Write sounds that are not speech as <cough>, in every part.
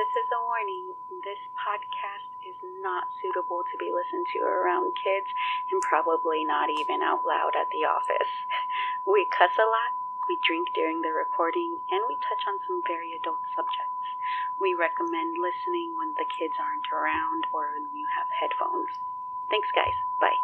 This is a warning. This podcast is not suitable to be listened to around kids and probably not even out loud at the office. <laughs> We cuss a lot, we drink during the recording, and we touch on some very adult subjects. We recommend listening when the kids aren't around or when you have headphones. Thanks, guys. Bye.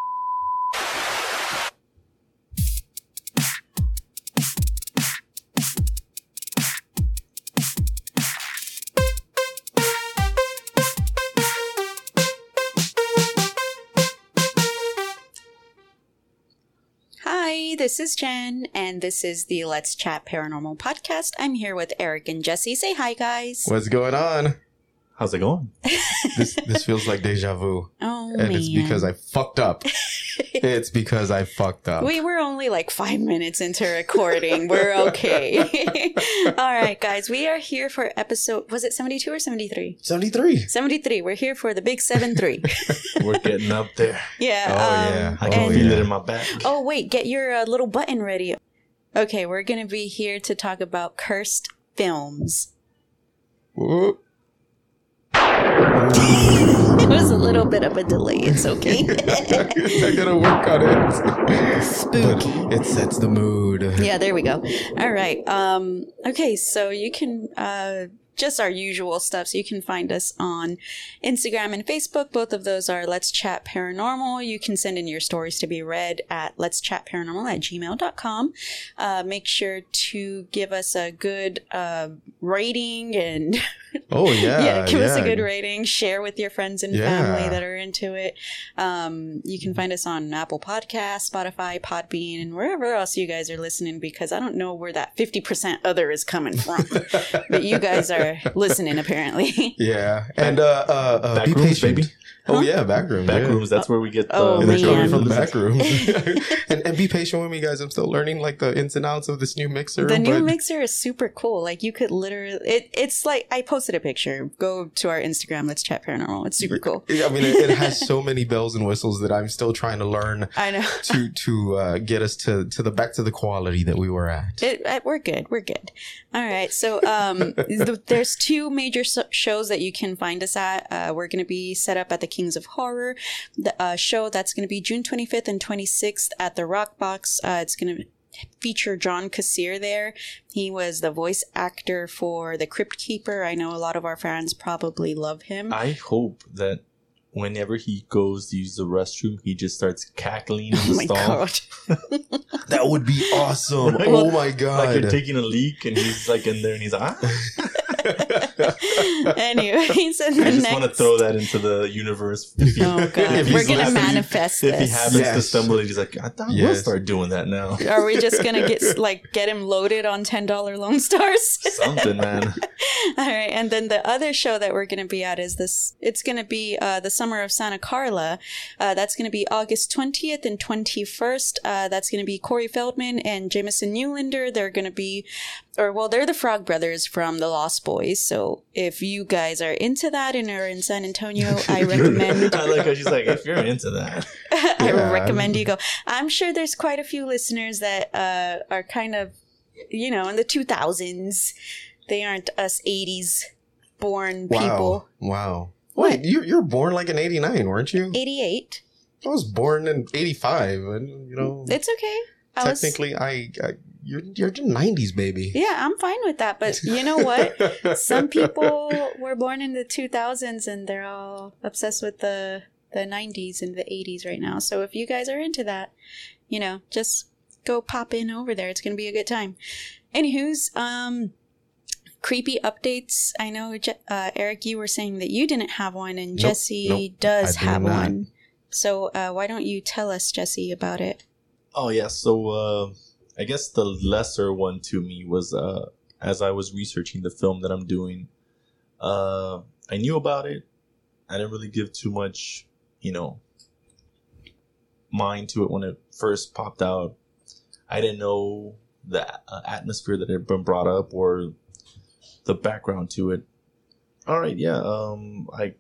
This is Jen, and this is the Let's Chat Paranormal podcast. I'm here with Eric and Jesse. Say hi, guys. What's going on? How's it going? This this feels like deja vu, <laughs> Oh and man, it's because I fucked up. it's because I fucked up. we were only like five minutes into recording. We're okay. <laughs> All right, guys, we are here for episode. Was it seventy two or seventy three? Seventy three. Seventy three. We're here for the big seven three. <laughs> We're getting up there. Yeah. Oh, yeah. I Oh, can feel it in my back. Oh, wait, get your uh, little button ready. Okay, we're going to be here to talk about cursed films. Whoop. It was a little bit of a delay. It's okay. <laughs> I gotta work on it. Spooky. But it sets the mood. yeah, there we go. All right. Um, okay, so you can uh, just our usual stuff. So you can find us on Instagram and Facebook. Both of those are Let's Chat Paranormal. You can send in your stories to be read at Let's Chat Paranormal at gmail.com. Uh, make sure to give us a good uh, rating and <laughs> Oh yeah. yeah, give us a good rating. Share with your friends and Yeah. family that are into it. Um, you can find us on Apple Podcasts, Spotify, Podbean, and wherever else you guys are listening. Because I don't know where that fifty percent other is coming from, <laughs> but you guys are listening apparently. <laughs> Yeah, and uh, uh, uh Back be rooms, patient. baby. Oh yeah, back rooms. Back yeah. rooms, that's where we get the, Oh, And they're man. from the listen back <laughs> rooms. <laughs> and, and be patient with me, guys. I'm still learning like the ins and outs of this new mixer. the new mixer is super cool. Like you could literally, it, it's like I posted a picture. Go to our Instagram. Let's chat paranormal. It's super cool. I mean, it, it has so many bells and whistles that I'm still trying to learn I know. to to uh, get us to to the back to the quality that we were at. It, uh, we're good. We're good. All right. So, um, th- there's two major shows that you can find us at. Uh, we're going to be set up at the Kings of Horror, the uh, show that's going to be June 25th and 26th at the Rock Box. Uh, it's going to feature John Kassir there. He was the voice actor for the Crypt Keeper. I know a lot of our fans probably love him. I hope that whenever he goes to use the restroom, he just starts cackling in <laughs> oh the my stall. god. <laughs> That would be awesome. <laughs> Right? Oh my god. Like you're taking a leak and he's like in there and he's like, ah. Anyways, and I the just want to throw that into the universe. If he- Oh god, if we're gonna listening, manifest If he this. happens to stumble, he's like, I thought we'll start doing that now. Are we just gonna get like get him loaded on ten dollar Lone Stars? Something, man. All right, and then the other show that we're gonna be at is this. It's gonna be uh, the Summer of Santa Carla. Uh, that's gonna be August twentieth and twenty first. Uh, that's gonna be Corey Feldman and Jamison Newlander. They're gonna be, or well, they're the Frog Brothers from the Lost Boys. So if you guys are into that and are in San Antonio, <laughs> I recommend. <laughs> I like how she's like, if you're into that, <laughs> I Yeah. recommend you go. I'm sure there's quite a few listeners that uh, are kind of, you know, in the 2000s. They aren't us 80s born wow. people. Wow. What? Wait, you you're born like in '89, weren't you? 88. I was born in '85, and you know, It's okay. I was, technically, I, I you're you're the '90s baby. yeah, I'm fine with that. But you know what? <laughs> Some people were born in the 2000s and they're all obsessed with the the 90s and the 80s right now. So if you guys are into that, you know, just go pop in over there. It's going to be a good time. Anywho's, um, creepy updates. I know, Je- uh, Eric, you were saying that you didn't have one, and Nope, Jesse nope, does I have not. one. So uh, why don't you tell us, Jesse, about it? Oh yeah, so uh, I guess the lesser one to me was uh, as I was researching the film that I'm doing. Uh, I knew about it. I didn't really give too much, you know, mind to it when it first popped out. I didn't know the uh, atmosphere that had been brought up or the background to it. All right, yeah. Um, I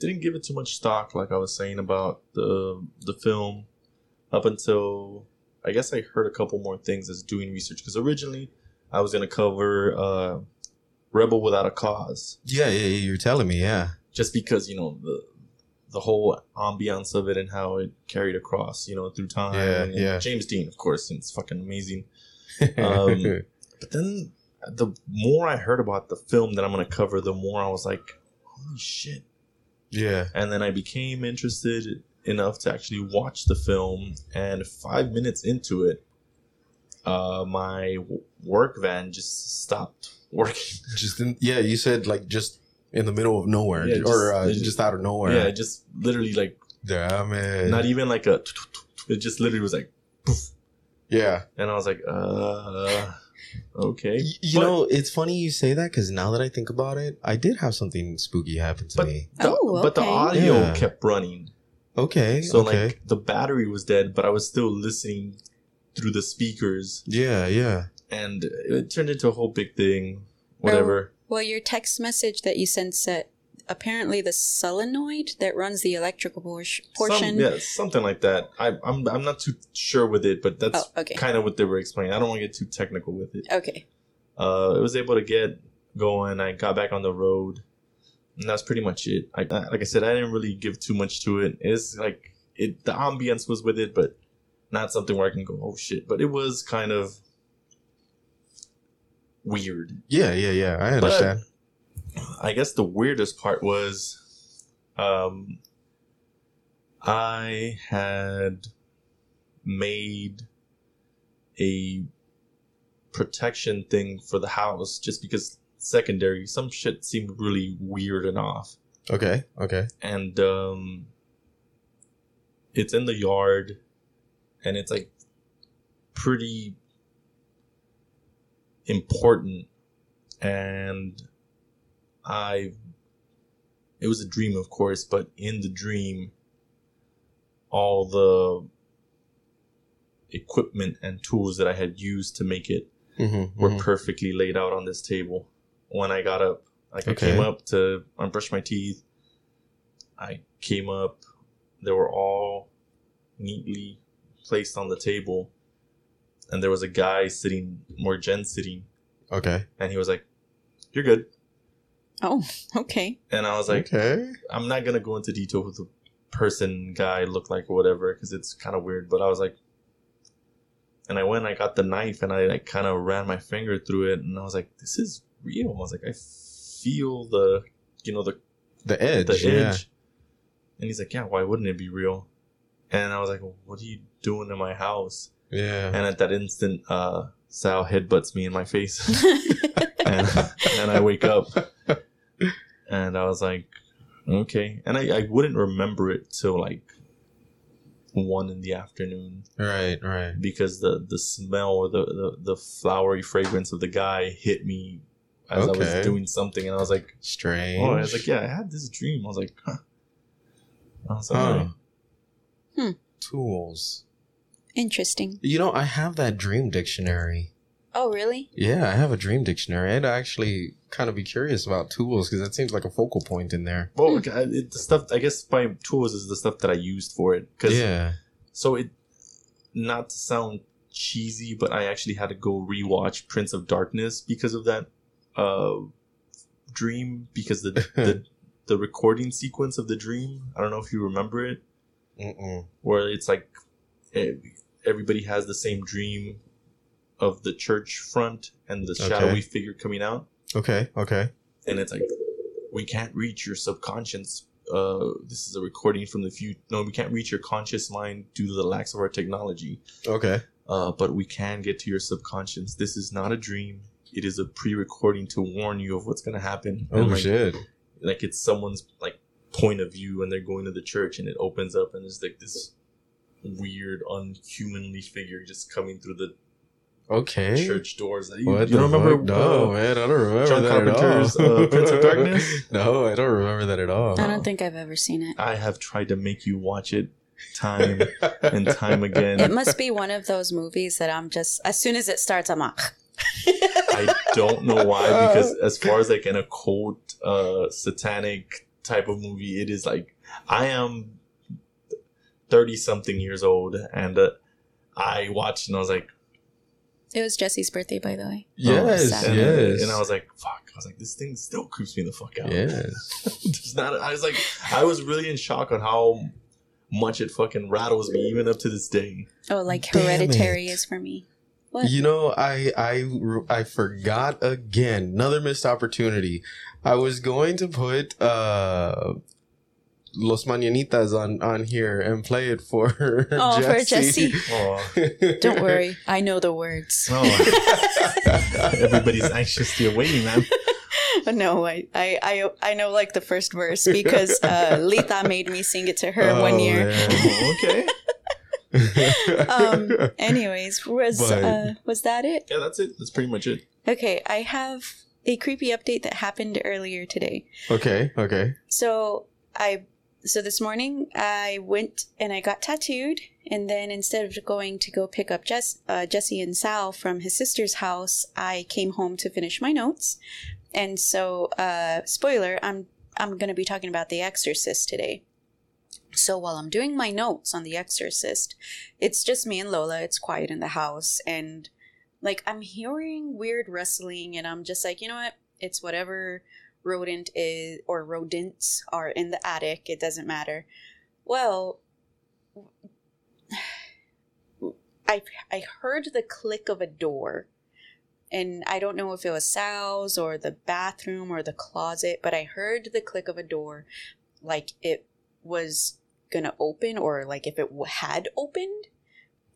didn't give it too much stock, like I was saying about the the film up until I guess I heard a couple more things as doing research because originally I was gonna cover uh, Rebel Without a Cause, Yeah, yeah, yeah, you're telling me, yeah. just because you know the the whole ambiance of it and how it carried across, you know, through time. Yeah, and yeah. James Dean, of course, and it's fucking amazing. <laughs> Um, <laughs> But then the more I heard about the film that I'm going to cover, the more I was like, holy shit. yeah. And then I became interested enough to actually watch the film. And five minutes into it, uh, my work van just stopped working. <laughs> Just in, yeah, you said like just in the middle of nowhere Yeah, or just- uh, just, just- out of nowhere. Yeah, just literally like, Damn it. not even like a, it just literally was like, yeah. and I was like, uh, okay. Y- You But- know, it's funny you say that because now that I think about it, I did have something spooky happen to But- me. The- Oh, But the audio Yeah. kept running. Okay. So okay. like the battery was dead, but I was still listening through the speakers, yeah, yeah. and it turned into a whole big thing. Whatever. Well, your text message that you sent said apparently the solenoid that runs the electrical por- portion. Some, yeah, something like that. I, I'm I'm not too sure with it, but that's Oh, okay. kind of what they were explaining. I don't want to get too technical with it. Okay. Uh, I was able to get going. I got back on the road, and that's pretty much it. I, I- like I said, I didn't really give too much to it. It's like it. The ambience was with it, but not something where I can go, oh shit. But it was kind of weird. Yeah, yeah, yeah. I understand. I guess the weirdest part was um I had made a protection thing for the house just because secondary some shit seemed really weird and off okay, okay. and um it's in the yard and it's like pretty important and i it was a dream of course but in the dream all the equipment and tools that i had used to make it Mm-hmm, were perfectly laid out on this table when I got up. Like Okay. I came up to I brushed my teeth. I came up. They were all neatly placed on the table, and there was a guy sitting where Jen's sitting, Okay. and he was like, "You're good." Oh, okay. And I was like, okay. I'm not gonna go into detail what the person guy looked like or whatever because it's kind of weird. But I was like, and I went, and I got the knife, and I like kind of ran my finger through it, and I was like, this is real. I was like, I feel the, you know, the The edge. the yeah. edge. And he's like, yeah, why wouldn't it be real? And I was like, what are you doing in my house? Yeah. And at that instant, uh, Sal headbutts me in my face, <laughs> <laughs> and and I wake up, <laughs> and I was like, okay. And I, I wouldn't remember it till like one in the afternoon Right, right. because the the smell or the the, the flowery fragrance of the guy hit me as I was doing something, and I was like, Strange. oh, I was like, yeah, I had this dream. I was like, huh. I was like, Huh. "Alright." Hmm. Tools. Interesting. You know, I have that dream dictionary. Oh, really? Yeah, I have a dream dictionary. I'd actually kind of be curious about tools because that seems like a focal point in there. Well, okay, I- it, the stuff I guess my tools is the stuff that I used for it. Cause Yeah. so it, not to sound cheesy, but I actually had to go rewatch Prince of Darkness because of that uh, dream. Because the <laughs> the the recording sequence of the dream, I don't know if you remember it, Mm-mm. where it's like eh, everybody has the same dream of the church front and the Okay. shadowy figure coming out. Okay, okay. and it's like we can't reach your subconscious uh this is a recording from the future no we can't reach your conscious mind due to the lack of our technology Okay. uh but we can get to your subconscious this is not a dream it is a pre-recording to warn you of what's going to happen Oh, and like, shit. like it's someone's like point of view and they're going to the church and it opens up and there's like this weird unhumanly figure just coming through the Okay. church doors you, What you the don't remember fuck? No, uh, man, I don't remember John that Carpenter's, at all. uh, Prince of Darkness? <laughs> no, I don't remember that at all. I don't think I've ever seen it. I have tried to make you watch it time and time again. It must be one of those movies that I'm just as soon as it starts, I'm like, I don't know why <laughs> because as far as like an occult, uh, satanic type of movie, it is like I am thirty something years old and uh, I watched and I was like, it was Jesse's birthday, by the way. yes, sad. and, yes. and I was like, fuck, I was like, this thing still creeps me the fuck out. Yeah. There's <laughs> not. I was like, I was really in shock on how much it fucking rattles me even up to this day. Oh, like Damn Hereditary it. is for me. What? You know, I I I forgot again. Another missed opportunity. I was going to put uh Los Mañanitas on on here and play it for <laughs> Oh, for Jesse. Oh, Don't worry, I know the words. oh. <laughs> everybody's anxiously awaiting, man. no, I, I, I, I know like the first verse because uh, <laughs> Lita made me sing it to her Oh, one year. man. Oh, okay. Um. Anyways, was But- uh, was that it? Yeah, that's it. That's pretty much it. Okay, I have a creepy update that happened earlier today. okay, okay. So I so this morning I went and I got tattooed, and then instead of going to go pick up Jess, uh, Jesse and Sal from his sister's house, I came home to finish my notes. And so, uh, spoiler, I'm I'm going to be talking about The Exorcist today. So while I'm doing my notes on The Exorcist, it's just me and Lola. It's quiet in the house, and like I'm hearing weird rustling, and I'm just like, you know what? It's whatever rodent is or rodents are in the attic. It doesn't matter. Well, <sighs> I I heard the click of a door, and I don't know if it was Sal's or the bathroom or the closet, but I heard the click of a door, like it was gonna open or like if it had opened.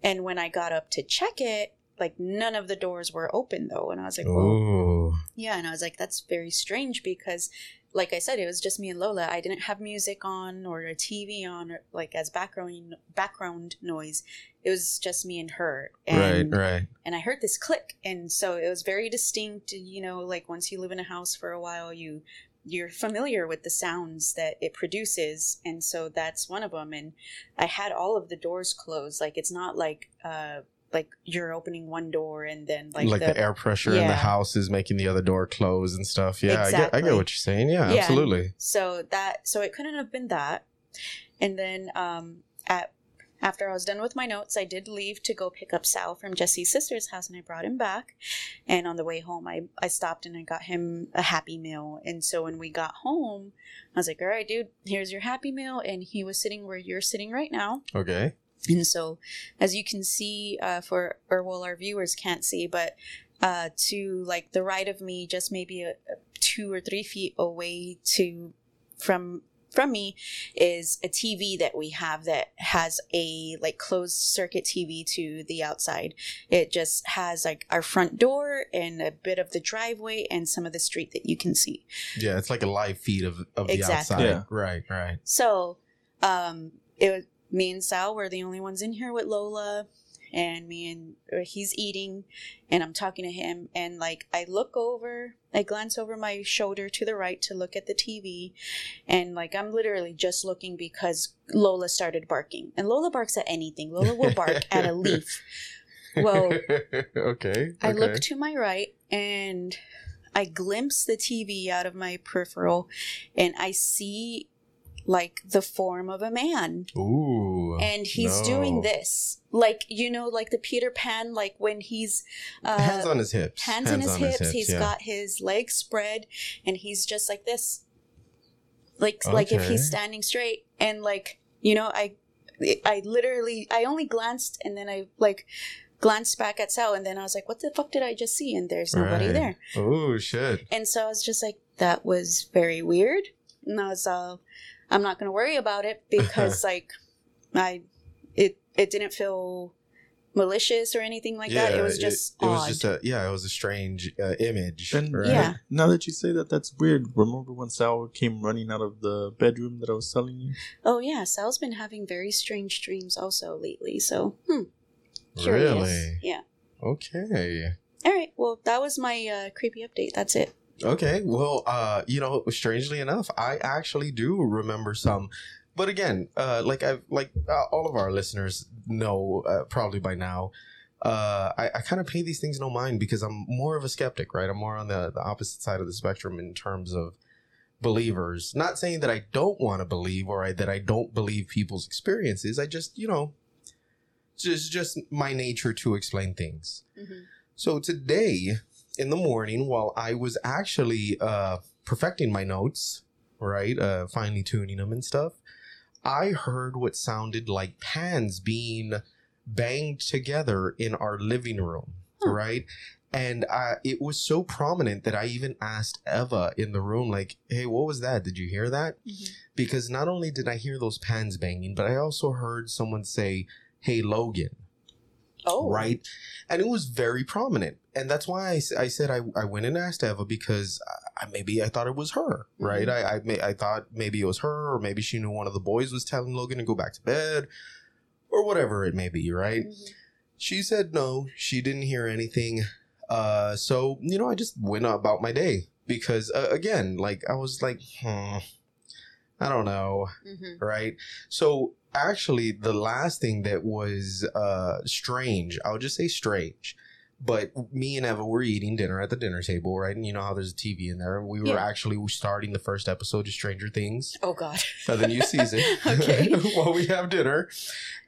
And when I got up to check it, like none of the doors were open though, and I was like, well, Yeah, and I was like, that's very strange because, like I said, it was just me and Lola. I didn't have music on or a TV on, or like as background background noise. It was just me and her, and right, right. and I heard this click, and so it was very distinct. You know, like once you live in a house for a while, you you're familiar with the sounds that it produces, and so that's one of them. And I had all of the doors closed. Like it's not like uh like you're opening one door and then like, Like, the, air pressure in the house is making the other door close and stuff. Yeah, I get I get what you're saying. Yeah, Yeah. absolutely. so that so it couldn't have been that and then um at after i was done with my notes i did leave to go pick up sal from jesse's sister's house and i brought him back and on the way home i i stopped and i got him a happy meal and so when we got home i was like all right dude here's your happy meal and he was sitting where you're sitting right now Okay. And so, as you can see, uh, for or well, our viewers can't see, but uh, to like the right of me, just maybe a, a two or three feet away to from from me is a TV that we have that has a like closed circuit TV to the outside. It just has like our front door and a bit of the driveway and some of the street that you can see. Yeah, it's like a live feed of of the outside. Yeah. Right, right. So, um, it was me and Sal were the only ones in here with Lola, and me and uh, he's eating, and I'm talking to him, and like I look over, I glance over my shoulder to the right to look at the TV, and like I'm literally just looking because Lola started barking, and Lola barks at anything. Lola will bark at a leaf. <laughs> Well, okay. I okay. look to my right and I glimpse the TV out of my peripheral and I see like the form of a man. Ooh. And he's no. doing this. Like, you know, like the Peter Pan, like when he's uh, hands on his hips. hands, in his on hips, he's yeah. got his legs spread and he's just like this. Like like if he's standing straight and like, you know, I I literally I only glanced and then I like glanced back at Sal and then I was like, what the fuck did I just see? And there's nobody Right. there. Oh shit. And so I was just like, that was very weird. And I was uh I'm not gonna worry about it <laughs> because like I it it didn't feel malicious or anything like that. It was just it, odd. was just a yeah, it was a strange uh, image. And right? Yeah. now that you say that, that's weird. Remember when Sal came running out of the bedroom that I was telling you? Oh yeah, Sal's been having very strange dreams also lately. So, hmm, curious. Really? Yeah. Okay. All right. Well, that was my uh, creepy update. That's it. Okay. Well, uh, you know, strangely enough, I actually do remember some. But again, uh, like I've like uh, all of our listeners know uh, probably by now, uh, I, I kind of pay these things no mind because I'm more of a skeptic, right? I'm more on the, the opposite side of the spectrum in terms of believers. Not saying that I don't want to believe or I, that I don't believe people's experiences. I just, you know, just just my nature to explain things. Mhm. So today, in the morning while I was actually uh, perfecting my notes, right, uh, finely tuning them and stuff, I heard what sounded like pans being banged together in our living room, Huh. right? And uh, it was so prominent that I even asked Eva in the room, like, hey, what was that? Did you hear that? Because not only did I hear those pans banging, but I also heard someone say, hey, Logan Oh, right? And it was very prominent, and that's why I, I said I, I went and asked Eva because I, maybe I thought it was her, right? Mhm. I I, may, I thought maybe it was her, or maybe she knew one of the boys was telling Logan to go back to bed, or whatever it may be, right? Mhm. She said no, she didn't hear anything. Uh, so you know, I just went about my day because uh, again, like I was like, hmm, I don't know, Mhm. right? So actually, the last thing that was uh, strange, I'll just say strange, but me and Eva were eating dinner at the dinner table, right? And you know how there's a TV in there. We were Yeah. actually starting the first episode of Stranger Things, Oh God. uh, the new season, <laughs> Okay. <laughs> while we have dinner.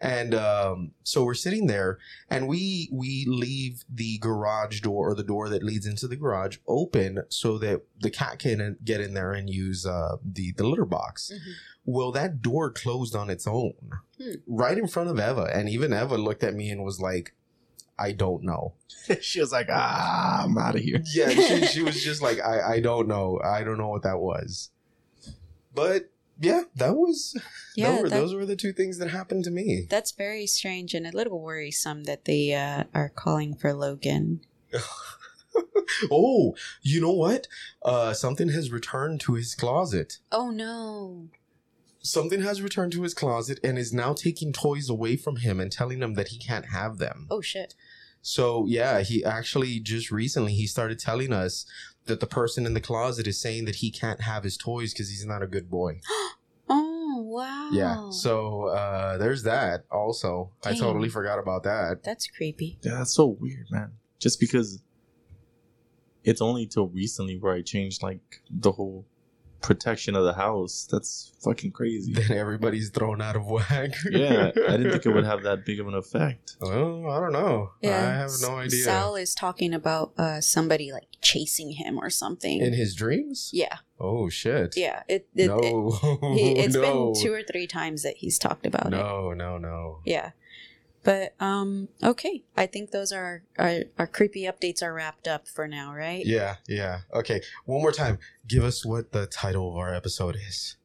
And um, so we're sitting there, and we we leave the garage door or the door that leads into the garage open so that the cat can get in there and use uh, the the litter box. Mhm. Well, that door closed on its own, Hmm. right in front of Eva, and even Eva looked at me and was like, "I don't know." <laughs> she was like, ah, I'm out of here. <laughs> Yeah, she, she was just like, "I I don't know. I don't know what that was." But yeah, that was <laughs> Yeah, those, were, that- those were the two things that happened to me. That's very strange and a little worrisome that they uh, are calling for Logan. oh, you know what? Uh, something has returned to his closet. Oh no. Something has returned to his closet and is now taking toys away from him and telling him that he can't have them. Oh shit. So yeah, he actually just recently he started telling us that the person in the closet is saying that he can't have his toys because he's not a good boy. <gasps> Oh wow. Yeah. So uh, there's that. Also, I totally forgot about that. that's creepy. Yeah, that's so weird, man. Just because it's only till recently where I changed like the whole protection of the house. That's fucking crazy. Then everybody's thrown out of whack. <laughs> yeah, I didn't think it would <laughs> have that big of an effect. Well, I don't know. Yeah. I have no idea. Sal is talking about uh, somebody like chasing him or something. in his dreams? yeah, Oh shit. yeah. It, it, it no. he, <laughs> it's no. been two or three times that he's talked about it. No, no, no. Yeah. But um okay, I think those are our, our creepy updates are wrapped up for now, right? Yeah, yeah. Okay, one more time. Give us what the title of our episode is.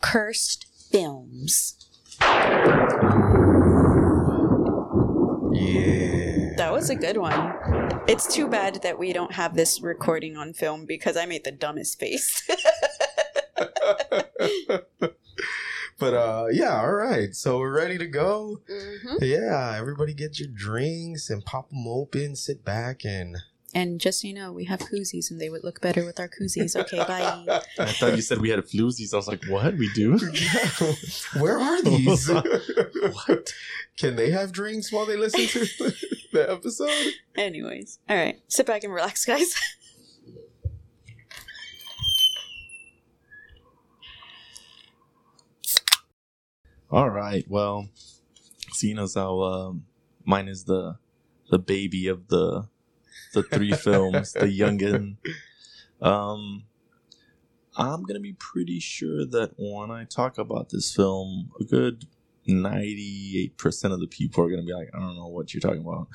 Cursed films. Yeah. That was a good one. It's too bad that we don't have this recording on film because I made the dumbest face. <laughs> <laughs> but uh yeah, all right. So we're ready to go. hmm Yeah, everybody get your drinks and pop them open, sit back and And just so you know, we have koozies and they would look better with our koozies. Okay, bye. <laughs> I thought you said we had floozies. I was like, what? We do? <laughs> Where are these? <laughs> what? Can they have drinks while they listen to the episode? Anyways, all right, sit back and relax, guys. All right. Well, seeing as how um, mine is the the baby of the the three <laughs> films, the youngin. Um, I'm gonna be pretty sure that when I talk about this film, a good ninety-eight percent of the people are gonna be like, "I don't know what you're talking about."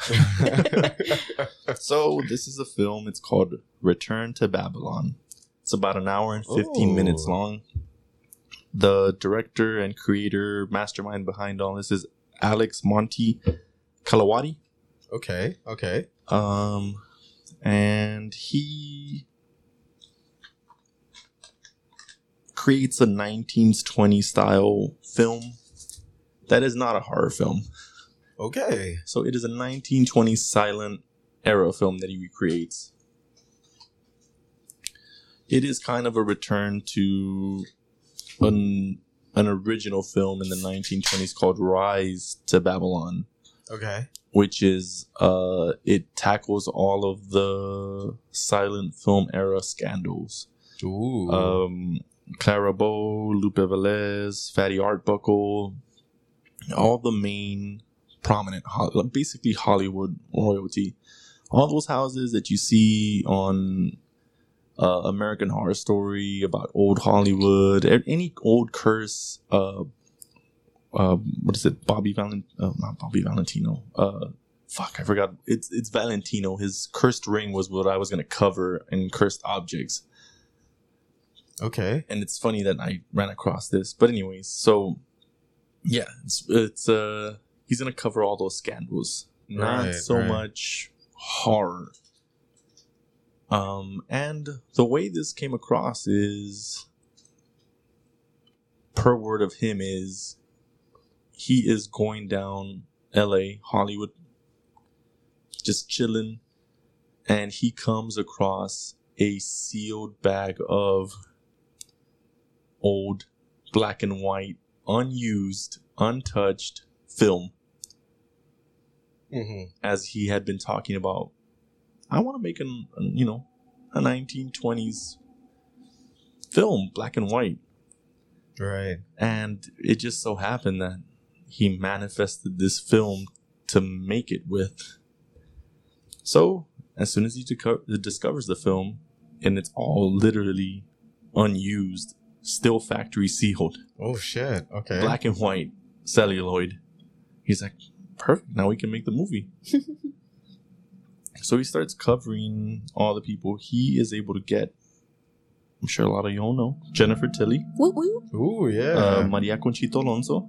<laughs> so this is a film. It's called Return to Babylon. It's about an hour and fifteen Oh. minutes long. The director and creator, mastermind behind all this is Alex Monty Canawati. okay, okay. Um, and he creates a 1920s style film that is not a horror film. Okay. So it is a 1920s silent era film that he recreates. It is kind of a return to an an original film in the 1920s called Rise to Babylon Okay. which is uh it tackles all of the silent film era scandals. Ooh. Um Clara Bow, Lupe Velez, Fatty Arbuckle, all the main prominent basically Hollywood royalty all those houses that you see on uh, American Horror Story about old Hollywood, any old curse. Uh, uh, what is it? Bobby Valent? Uh, not Bobby Valentino. Uh, fuck, I forgot. It's it's Valentino. His cursed ring was what I was gonna cover in cursed objects Okay. and it's funny that I ran across this. But anyways, so yeah, it's it's uh he's gonna cover all those scandals, not Right, so right. much horror. Um, and the way this came across is, per word of him, is he is going down L.A. Hollywood, just chilling, and he comes across a sealed bag of old black and white, unused, untouched film Mm-hmm. as he had been talking about. I want to make an, an, you know, a 1920s film, black and white. Right. And it just so happened that he manifested this film to make it with. So, as soon as he deco- discovers the film, and it's all literally unused, still factory sealed, Oh shit. Okay. black and white celluloid. He's like, perfect. Now we can make the movie. <laughs> so he starts covering all the people he is able to get. I'm sure a lot of y'all know Jennifer Tilly, Woo woo. Ooh yeah. uh, Maria Conchita Alonso,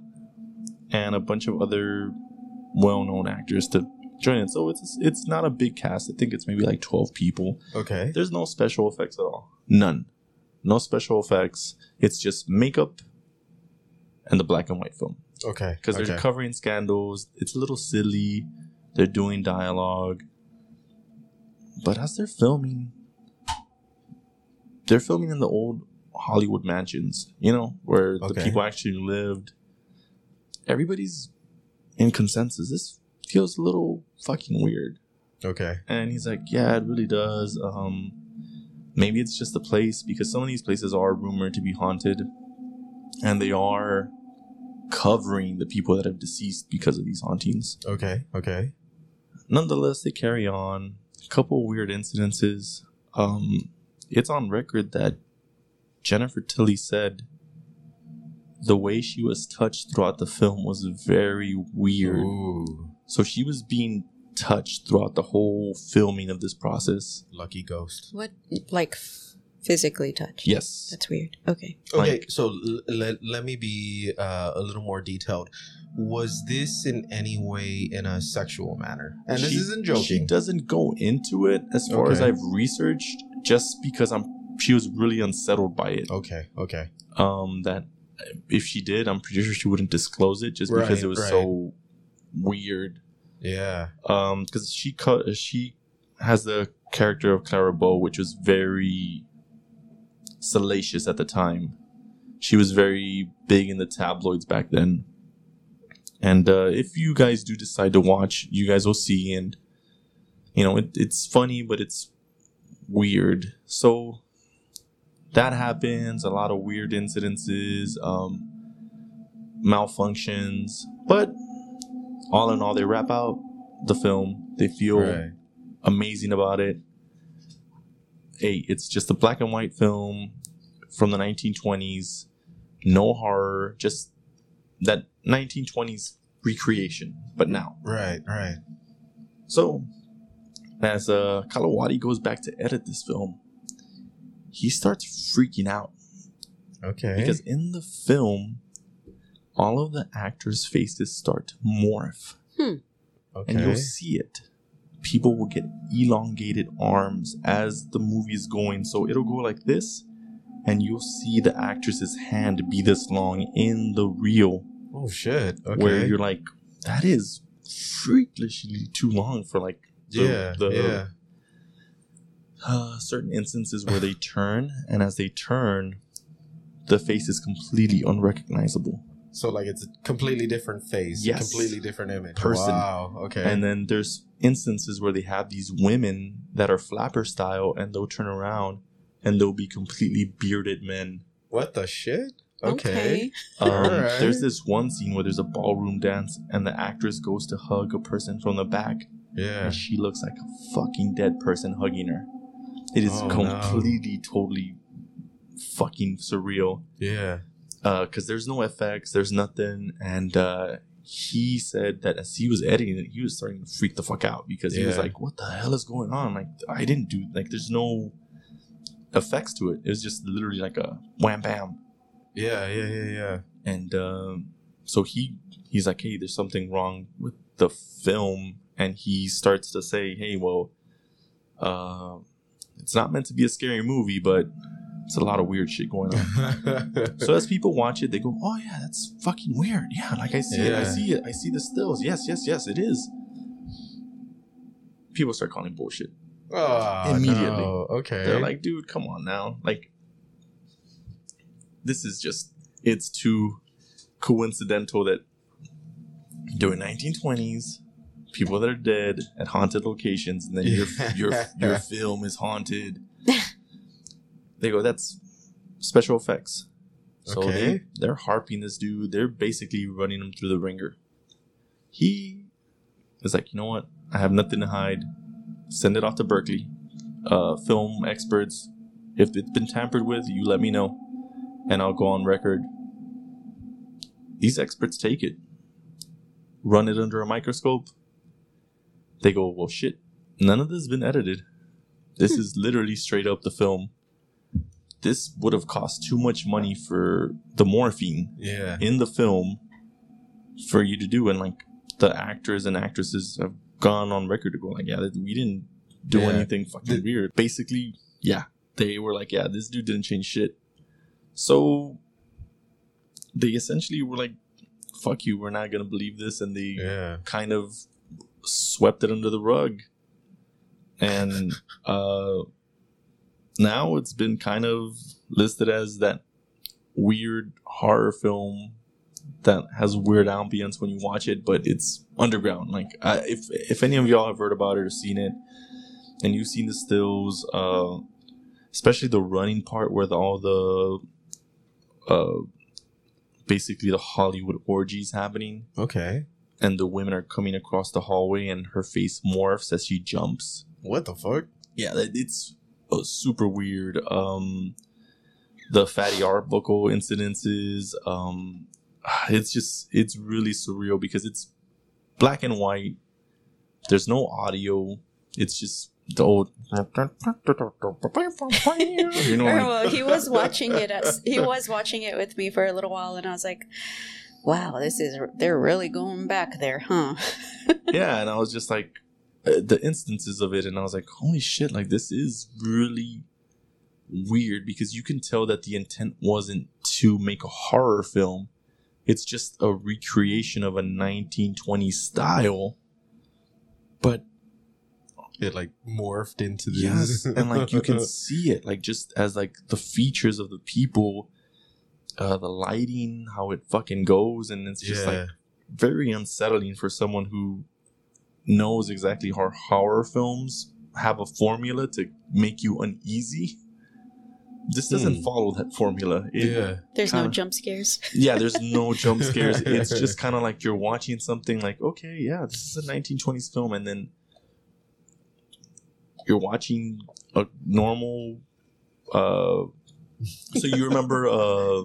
and a bunch of other well-known actors to join in. So it's it's not a big cast. I think it's maybe like 12 people. okay. There's no special effects at all. None. No special effects. It's just makeup and the black and white film Okay. because okay. they're covering scandals. It's a little silly. They're doing dialogue, but as they're filming, they're filming in the old Hollywood mansions. You know where the people actually lived. Everybody's in consensus. This feels a little fucking weird. okay. And he's like, "Yeah, it really does. Um, maybe it's just the place because some of these places are rumored to be haunted, and they are covering the people that have deceased because of these hauntings. Okay. Okay. Nonetheless, they carry on. A couple weird incidences. Um, it's on record that Jennifer Tilly said the way she was touched throughout the film was very weird. Ooh. So she was being touched throughout the whole filming of this process. Lucky ghost. What like f- physically touch? Yes. That's weird. Okay. Okay, Like- so l- let, let me be uh, a little more detailed. Was this in any way in a sexual manner? And this She- isn't joking. She doesn't go into it as far as I've researched, just because I'm. She was really unsettled by it. Okay, okay. Um, that if she did, I'm pretty sure she wouldn't disclose it, just because it was right. so weird. Yeah. Um, because she cut. She has the character of Clara Bow, which was very salacious at the time. She was very big in the tabloids back then. And uh, if you guys do decide to watch, you guys will see. And, you know, it, it's funny, but it's weird. So that happens. A lot of weird incidences, um, malfunctions. But all in all, they wrap out the film. They feel Right. amazing about it. Hey, it's just a black and white film from the 1920s. No horror, just that 1920s recreation, but now. Right, right. So, as uh, Canawati goes back to edit this film, he starts freaking out Okay. because in the film, all of the actors' faces start to morph okay. and you'll see it. People will get elongated arms as the movie is going. So it'll go like this, and you'll see the actress's hand be this long in the reel, oh shit. Okay. where you're like, that is freakishly too long for like the, yeah, the yeah. uh, certain instances where they turn, and as they turn, the face is completely unrecognizable. So like it's a completely different face, Yes. completely different image. Person. Wow. Okay. And then there's instances where they have these women that are flapper style and they'll turn around and they'll be completely bearded men. what the shit? Okay. Um, <laughs> Alright. There's this one scene where there's a ballroom dance and the actress goes to hug a person from the back Yeah. and she looks like a fucking dead person hugging her. It is Oh, no. completely, totally fucking surreal. Yeah. Because there's no FX, there's nothing, and uh, he said that as he was editing it, he was starting to freak the fuck out because he was like, "What the hell is going on? Like, I didn't do like, there's no effects to it. It was just literally like a wham bam." Yeah. Yeah. Yeah. Yeah. and um, so he he's like hey there's something wrong with the film and he starts to say hey well uh, it's not meant to be a scary movie but it's a lot of weird shit going on. <laughs> So as people watch it they go oh yeah that's fucking weird. Yeah like i see it i see it i see the stills. Yes yes yes it is. People start calling bullshit. Oh, Immediately. no. Okay. they're like dude come on now. Like this is just it's too coincidental that during 1920s people that are dead at haunted locations and then your your <laughs> your film is haunted <laughs> they go that's special effects. So Okay. they they're harping this dude. They're basically running him through the ringer. He is like you know what? I have nothing to hide. Send it off to berkeley. Uh, film experts. If it's been tampered with you let me know and i'll go on record. These experts take it run it under a microscope. They go well shit. None of this has been edited. This is literally straight up the film this would have cost too much money for the morphine yeah. in the film for you to do and like the actors and actresses have gone on record to go like yeah we didn't do Yeah. anything fucking The- weird basically yeah they were like yeah this dude didn't change shit so they essentially were like fuck you we're not gonna believe this and they Yeah. kind of swept it under the rug and <laughs> uh now it's been kind of listed as that weird horror film that has weird ambience when you watch it but it's underground like I, if if any of y'all have heard about it or seen it and you've seen the stills uh especially the running part where the, all the uh basically the hollywood orgies happening Okay. and the women are coming across the hallway and her face morphs as she jumps What the fuck? yeah it's uh, super weird um the fatty arbuckle incidences um <sighs> it's just it's really surreal because it's black and white there's no audio it's just the old <laughs> you know like, well, he was <laughs> watching it. As, he was watching it with me for a little while, and I was like, "Wow, this is they're really going back there, huh?" <laughs> yeah and i was just like the instances of it and i was like holy shit like this is really weird because you can tell that the intent wasn't to make a horror film it's just a recreation of a 1920s style but It like morphed into this. yes and like you can <laughs> see it like just as like the features of the people uh the lighting how it fucking goes and it's just like very unsettling for someone who knows exactly how horror films have a formula to make you uneasy. This doesn't Hmm. follow that formula. It- yeah. There's no Kinda. jump scares. <laughs> yeah, there's no jump <laughs> scares. It's just kind of like you're watching something like, okay, yeah, this is a 1920s film, and then you're watching a normal. Uh, so you remember uh,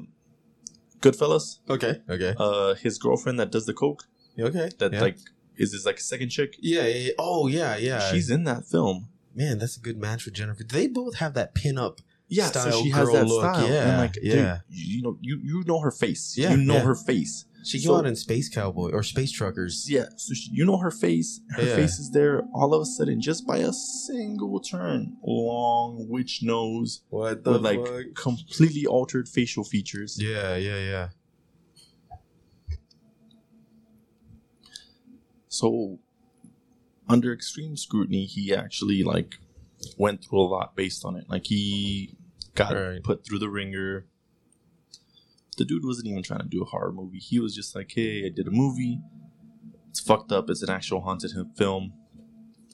Goodfellas? Okay. Okay. Uh, his girlfriend that does the coke. Okay. That yeah. like is this like a second chick. Yeah, yeah. Oh yeah, yeah. She's in that film. man. That's a good match for Jennifer. They both have that pin up. Yeah, Style so she has that look, style. yeah, and like, dude, yeah. you know, you you know her face. Yeah, you know yeah. her face. She came So- out in Space Cowboy or Space Truckers. Yeah, so she, you know her face. Her Yeah. face is there. All of a sudden, just by a single turn, long witch nose What with like completely altered facial features. Yeah, yeah, yeah. So, under extreme scrutiny, he actually like went through a lot based on it. Like he got Right. put through the ringer. The dude wasn't even trying to do a horror movie. He was just like, "Hey, I did a movie. It's fucked up. It's an actual haunted film."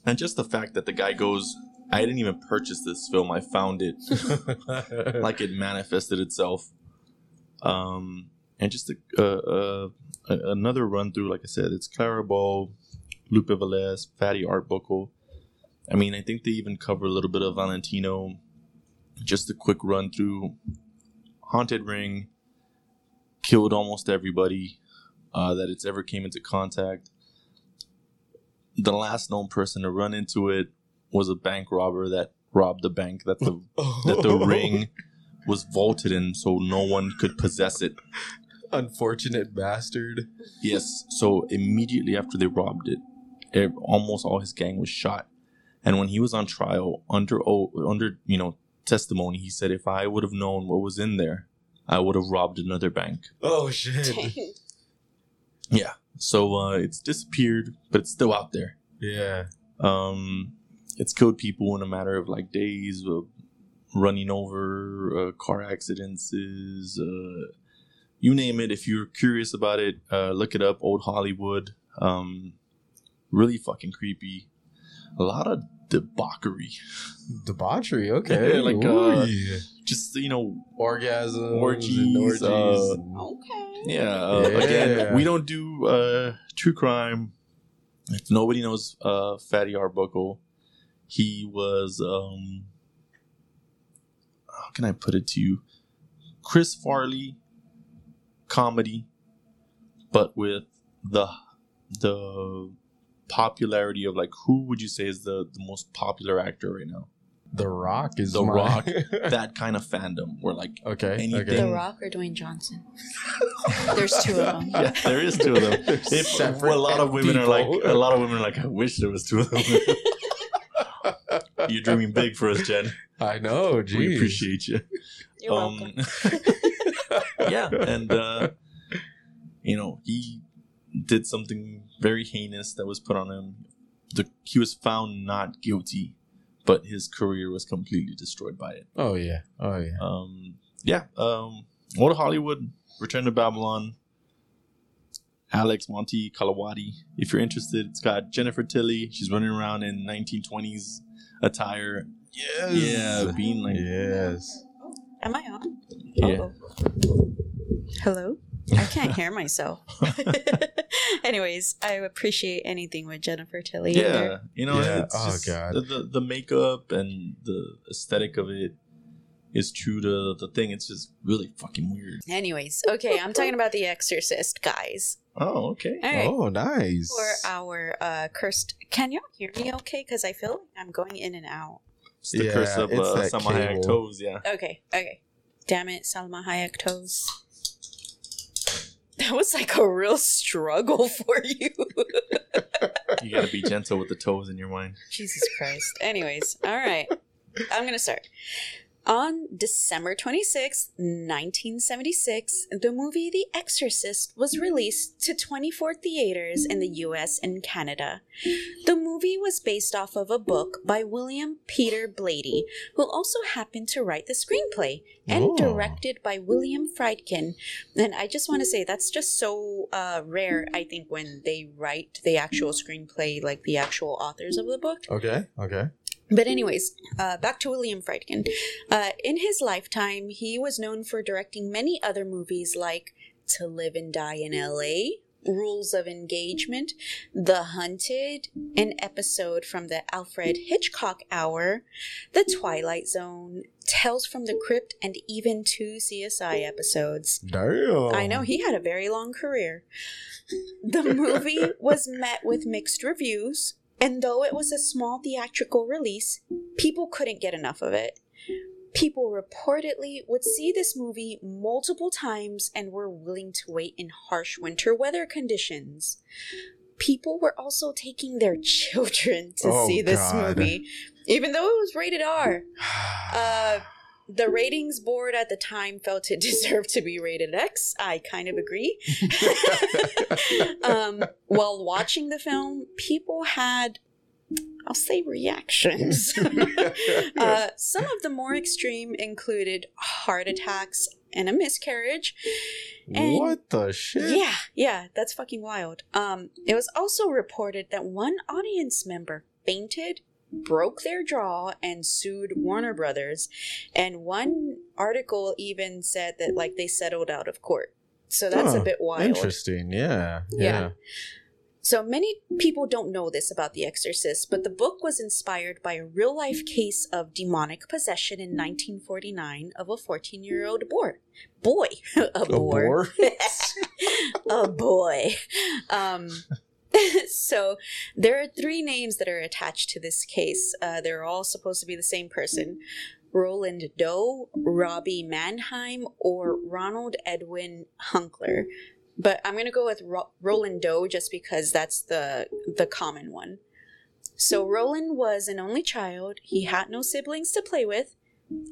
And just the fact that the guy goes, "I didn't even purchase this film. I found it." <laughs> like it manifested itself. Um, and just a, uh, uh, another run through, like I said, it's Clarabelle, Lupe Velez, Fatty Arbuckle. I mean, I think they even cover a little bit of Valentino. Just a quick run through. Haunted Ring killed almost everybody uh, that it's ever came into contact. The last known person to run into it was a bank robber that robbed the bank that the that the <laughs> ring was vaulted in, so no one could possess it. Unfortunate bastard. Yes. So immediately after they robbed it, ev- almost all his gang was shot. And when he was on trial, under o- under you know testimony, he said, "If I would have known what was in there, I would have robbed another bank." Oh shit. Dang. Yeah. So uh, it's disappeared, but it's still out there. Yeah. Um, it's killed people in a matter of like days, uh, running over, uh, car accidents, is, uh, you name it. If you're curious about it, uh, look it up. Old Hollywood. Um, really fucking creepy. A lot of debauchery. Debauchery. <laughs> Okay. Like, Ooh, uh, yeah. Just you know, orgasms, orgies, and orgies. uh, Okay. yeah. Uh, Yeah. Again, we don't do uh, true crime. If nobody knows uh, Fatty Arbuckle, he was um, how can I put it to you? Chris Farley comedy, but with the the popularity of like who would you say is the, the most popular actor right now? the Rock is The my- Rock. <laughs> that kind of fandom where like okay. Anything- Okay. The Rock or Dwayne Johnson? <laughs> There's two of them. yeah, there is two of them. <laughs> If, separate a lot of women are like a lot of women are like I wish there was two of them. You're dreaming big for us, Jen. I know. Geez. We appreciate you. You're um, welcome. <laughs> yeah, and uh, you know he did something very heinous that was put on him. The, he was found not guilty, but his career was completely destroyed by it. Oh yeah. Oh yeah. Um, yeah. Um, Old Hollywood, Return to Babylon, Alex Monty Canawati. If you're interested, it's got Jennifer Tilly. She's running around in 1920s attire. Yes. Yeah, being like Yes. Am I on? Yeah. Uh-oh. Hello? I can't hear myself. <laughs> Anyways, I appreciate anything with Jennifer Tilly. yeah, there. you know, Yeah. it's Oh, God. The, the the makeup and the aesthetic of it is true to the thing. It's just really fucking weird. Anyways, okay, I'm talking about The Exorcist, guys. Oh, okay. All right. Oh, nice. For our uh, cursed. Can y'all hear me okay? Because I feel like I'm going in and out. It's the Yeah, curse of it's uh, Salma Hayek toes. Yeah. Okay, okay. Damn it, Salma Hayek toes. That was like a real struggle <laughs> for you. You gotta be gentle with the toes in your mind. Jesus Christ. Anyways, all right. I'm to start. On December 26, 1976, the movie The Exorcist was released to 24 theaters in the US and Canada. The movie was based off of a book by William Peter Blatty, who also happened to write the screenplay, and Oh. directed by William Friedkin. And I just want to say that's just so uh, rare, I think, when they write the actual screenplay, like the actual authors of the book. Okay. Okay. But anyways, uh, back to William Friedkin. Uh, in his lifetime, he was known for directing many other movies like To Live and Die in L.A., Rules of Engagement, The Hunted, an episode from the Alfred Hitchcock Hour, The Twilight Zone, Tales from the Crypt, and even two CSI episodes. Damn. I know he had a very long career. The movie was met with mixed reviews, and though it was a small theatrical release, people couldn't get enough of it. People reportedly would see this movie multiple times and were willing to wait in harsh winter weather conditions. People were also taking their <laughs> children to Oh, see this God. movie, even though it was rated R. <sighs> Uh, the ratings board at the time felt it <laughs> deserved to be rated X. I kind of agree. <laughs> um, while watching the film, people had, I'll say, reactions. <laughs> uh, some of the more extreme included heart attacks and a miscarriage. and- what the shit? Yeah, yeah, that's fucking wild. Um, it was also reported that one audience member fainted, broke their jaw, and sued Warner Brothers. And one article even said that like they settled out of court. So that's a bit wild. Interesting. Yeah. Yeah. Yeah. So many people don't know this about The Exorcist, but the book was inspired by a real life case of demonic possession in 1949 of a 14 year old boy. Boy, <laughs> a, boy, <laughs> a boy. Um, <laughs> so there are three names that are attached to this case. Uh, they're all supposed to be the same person. Roland Doe, Robbie Mannheim, or Ronald Edwin Hunkler. But I'm gonna go with Ro- Roland Doe just because that's the the common one. So Roland was an only child. He had no siblings to play with.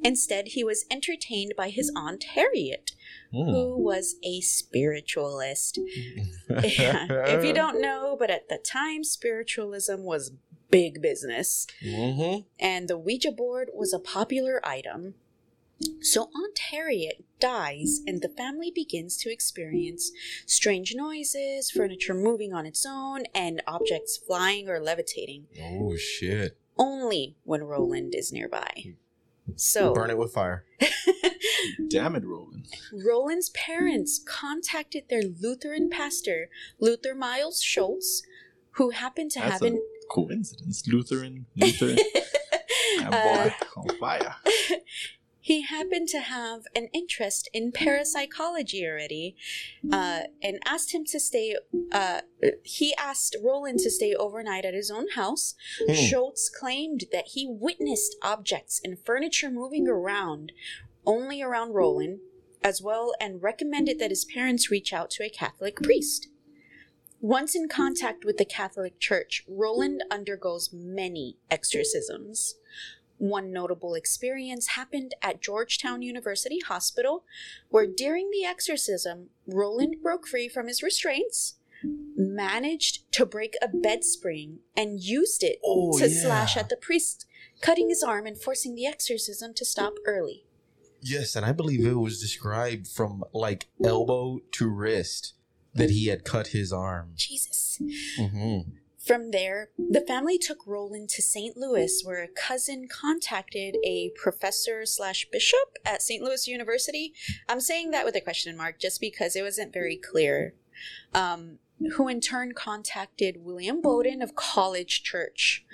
Instead, he was entertained by his aunt Harriet, Hmm. who was a spiritualist. <laughs> if you don't know, but at the time, spiritualism was big business, hmm and the Ouija board was a popular item. So Aunt Harriet dies, and the family begins to experience strange noises, furniture moving on its own, and objects flying or levitating, Oh shit! only when Roland is nearby. So, Burn it with fire. <laughs> Damn it, Roland. Roland's parents contacted their Lutheran pastor, Luther Miles Schultz, who happened to That's have a an coincidence. Lutheran, Lutheran. <laughs> Uh, boy on fire. <laughs> he happened to have an interest in parapsychology already, uh, and asked him to stay. Uh, he asked Roland to stay overnight at his own house. Hmm. Schultz claimed that he witnessed objects and furniture moving around, only around Roland, as well, and recommended that his parents reach out to a Catholic priest. Once in contact with the Catholic Church, Roland undergoes many exorcisms. One notable experience happened at Georgetown University Hospital, where during the exorcism, Roland broke free from his restraints, managed to break a bed spring, and used it Oh, to yeah. slash at the priest, cutting his arm and forcing the exorcism to stop early. Yes, and I believe it was described from like elbow to wrist that he had cut his arm. Jesus. Mm-hmm. From there, the family took Roland to St. Louis, where a cousin contacted a professor slash bishop at St. Louis University. I'm saying that with a question mark just because it wasn't very clear. Um, who in turn contacted William Bowdern of College Church.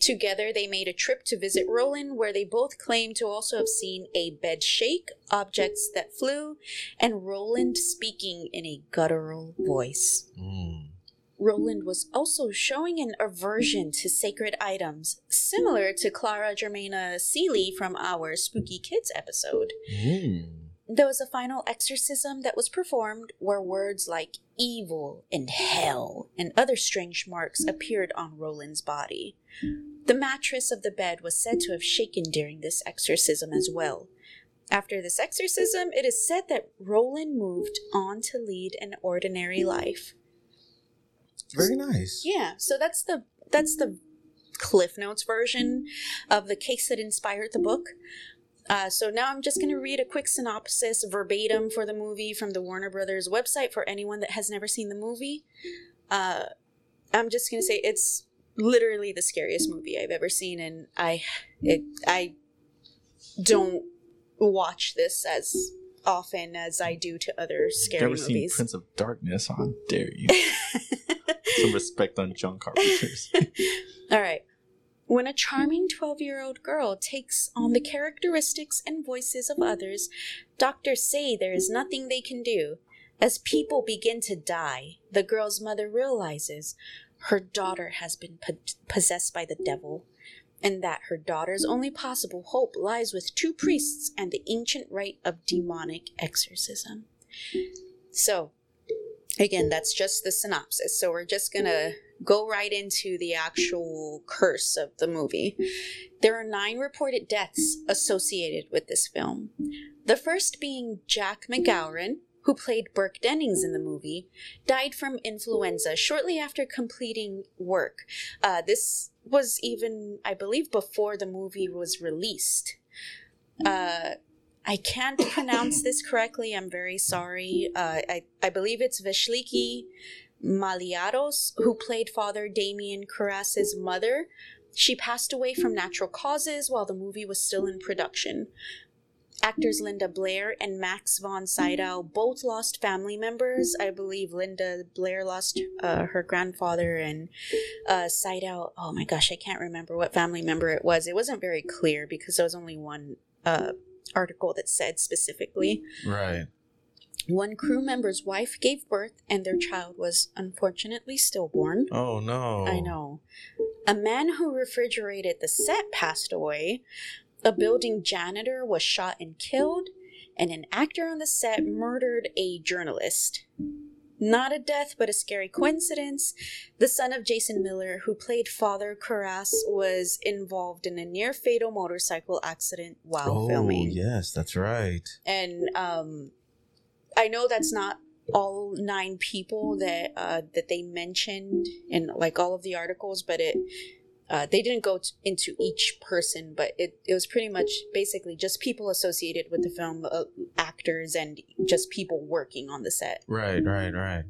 Together, they made a trip to visit Roland, where they both claimed to also have seen a bed shake, objects that flew, and Roland speaking in a guttural voice. Mm. Roland was also showing an aversion to sacred items, similar to Clara Germana Cele from our Spooky Kids episode. Mm. There was a final exorcism that was performed where words like evil and hell and other strange marks appeared on Roland's body. The mattress of the bed was said to have shaken during this exorcism as well. After this exorcism, it is said that Roland moved on to lead an ordinary life. Very nice. Yeah, so that's the that's the Cliff Notes version of the case that inspired the book. Uh, so now I'm just going to read a quick synopsis verbatim for the movie from the Warner Brothers website for anyone that has never seen the movie. Uh, I'm just going to say it's literally the scariest movie I've ever seen, and I it I don't watch this as often as I do to other scary Never seen movies. Prince of Darkness. How dare you? <laughs> Some respect on John Carpenter's. <laughs> All right. When a charming 12 year old girl takes on the characteristics and voices of others, doctors say there is nothing they can do. As people begin to die, the girl's mother realizes her daughter has been po- possessed by the devil, and that her daughter's only possible hope lies with two priests and the ancient rite of demonic exorcism. So, again, that's just the synopsis. So, we're just gonna go right into the actual curse of the movie. There are nine reported deaths associated with this film. The first being Jack McGowan, who played Burke Dennings in the movie, died from influenza shortly after completing work. Uh, this was even, I believe, before the movie was released. Uh, I can't pronounce this correctly. I'm very sorry. Uh, I, I believe it's Veshliki Maliaros, who played Father Damien Karras's mother. She passed away from natural causes while the movie was still in production. actors Linda Blair and Max von Sydow both lost family members. I believe Linda Blair lost uh, her grandfather, and uh, Sydow. Oh my gosh, I can't remember what family member it was. It wasn't very clear because there was only one uh, article that said specifically. Right. One crew member's wife gave birth, and their child was unfortunately stillborn. Oh no. I know. A man who refrigerated the set passed away. A building janitor was shot and killed, and an actor on the set murdered a journalist. Not a death, but a scary coincidence. The son of Jason Miller, who played Father Karras, was involved in a near fatal motorcycle accident while filming. Oh filming. yes, that's right. And um, I know that's not all nine people that uh, that they mentioned in like all of the articles, but it uh, they didn't go t- into each person, but it, it was pretty much basically just people associated with the film, uh, actors, and just people working on the set. Right, right, right.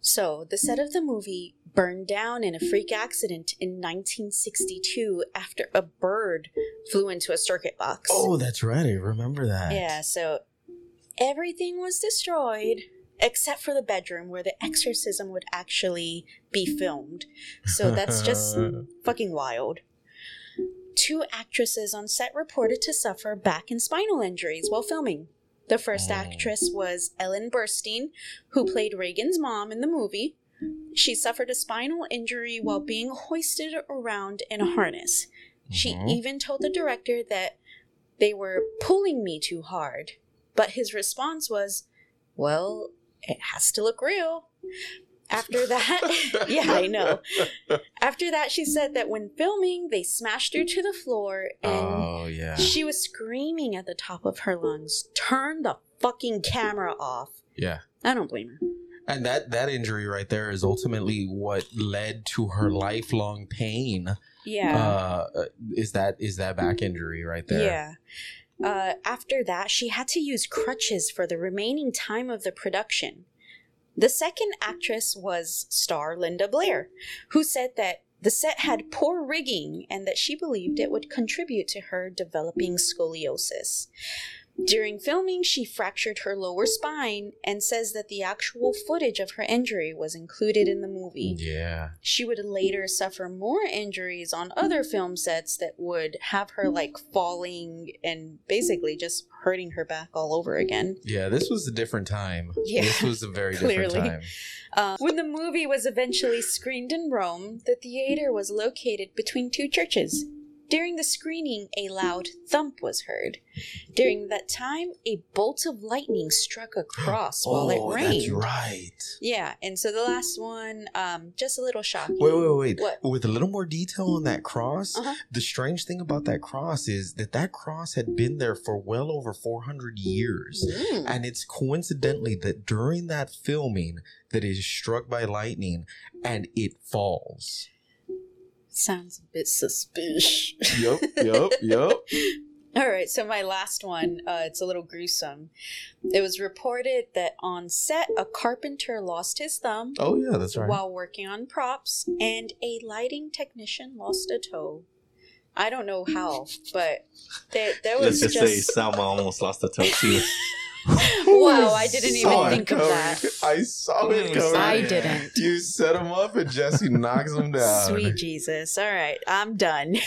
So, the set of the movie burned down in a freak accident in 1962 after a bird flew into a circuit box. Oh, that's right. I remember that. Yeah, so everything was destroyed except for the bedroom where the exorcism would actually be filmed. So that's just <laughs> fucking wild. Two actresses on set reported to suffer back and spinal injuries while filming. The first Oh. actress was Ellen Burstyn, who played Regan's mom in the movie. She suffered a spinal injury while being hoisted around in a harness. She Mhm. even told the director that they were pulling me too hard. But his response was, Well, it has to look real. After <laughs> that, <laughs> yeah, I know. After that, she said that when filming, they smashed her to the floor and Oh yeah. she was screaming at the top of her lungs, Turn the fucking camera off. Yeah. I don't blame her. And that that injury right there is ultimately what led to her lifelong pain. Yeah. Uh, is that is that back injury right there? Yeah. Uh, after that, she had to use crutches for the remaining time of the production. The second actress was star Linda Blair, who said that the set had poor rigging and that she believed it would contribute to her developing scoliosis. During filming, she fractured her lower spine and says that the actual footage of her injury was included in the movie. Yeah. She would later suffer more injuries on other film sets that would have her like falling and basically just hurting her back all over again. Yeah. This was a different time. Yeah. This was a very <laughs> different time. Uh, when the movie was eventually screened in Rome, the theater was located between two churches. During the screening, a loud thump was heard. During that time, a bolt of lightning struck a cross while oh, it rained. that's right. Yeah, and so the last one, um, just a little shocking. Wait, wait, wait. What? With a little more detail on that cross, Uh-huh. the strange thing about that cross is that that cross had been there for well over 400 years. Mm. And it's coincidentally that during that filming that it is struck by lightning and it falls. Sounds a bit suspicious. yep, yep, yep. All right, so my last one, uh, it's a little gruesome. It was reported that on set, a carpenter lost his thumb Oh yeah, that's right. while working on props, and a lighting technician lost a toe. I don't know how, but there, there Let's was just, say Salma almost lost a toe too. <laughs> <laughs> wow, I didn't even think of that. I saw it coming. I didn't. You set him up and Jesse knocks him down. Sweet Jesus. All right, I'm done. <laughs>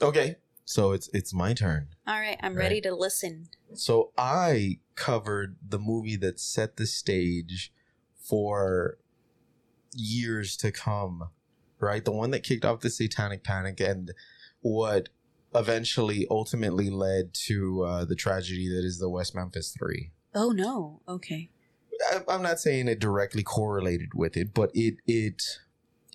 Okay, so it's it's my turn. All right, I'm Right. ready to listen. So I covered the movie that set the stage for years to come, right? The one that kicked off the Satanic Panic and what eventually ultimately led to uh, the tragedy that is the West Memphis Three. Oh, no. Okay. I- I'm not saying it directly correlated with it, but it it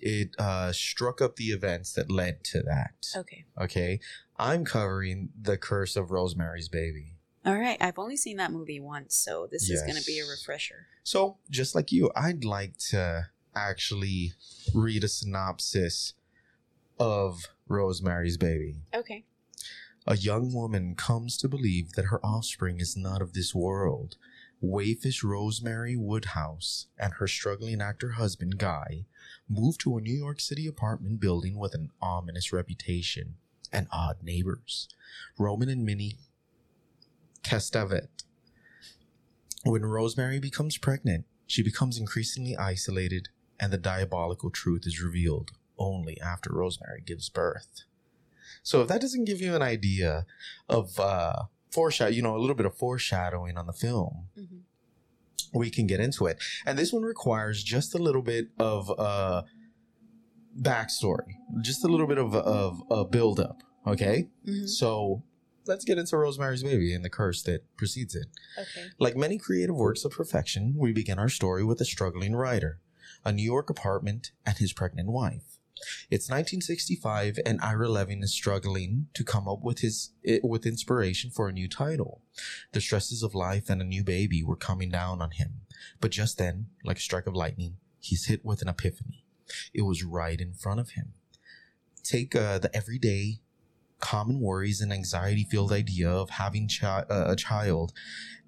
it uh, struck up the events that led to that. Okay. Okay, I'm covering the Curse of Rosemary's Baby. All right. I've only seen that movie once, so this is going to be a refresher. So, just like you, I'd like to actually read a synopsis of Rosemary's Baby. Okay. A young woman comes to believe that her offspring is not of this world. Wayfish Rosemary Woodhouse and her struggling actor husband, Guy, move to a New York City apartment building with an ominous reputation and odd neighbors. Roman and Minnie Castevet. When Rosemary becomes pregnant, she becomes increasingly isolated, and the diabolical truth is revealed only after Rosemary gives birth. So if that doesn't give you an idea of uh foreshadow, you know, a little bit of foreshadowing on the film, Mhm. we can get into it. And this one requires just a little bit of uh backstory, just a little bit of of a build up. Okay, Mhm. so let's get into Rosemary's Baby and the curse that precedes it. Okay. Like many creative works of perfection, we begin our story with a struggling writer, a New York apartment, and his pregnant wife. It's 1965, and Ira Levin is struggling to come up with his with inspiration for a new title. The stresses of life and a new baby were coming down on him, but just then, like a strike of lightning, he's hit with an epiphany. It was right in front of him. Take uh, the everyday, common worries and anxiety-filled idea of having chi- uh, a child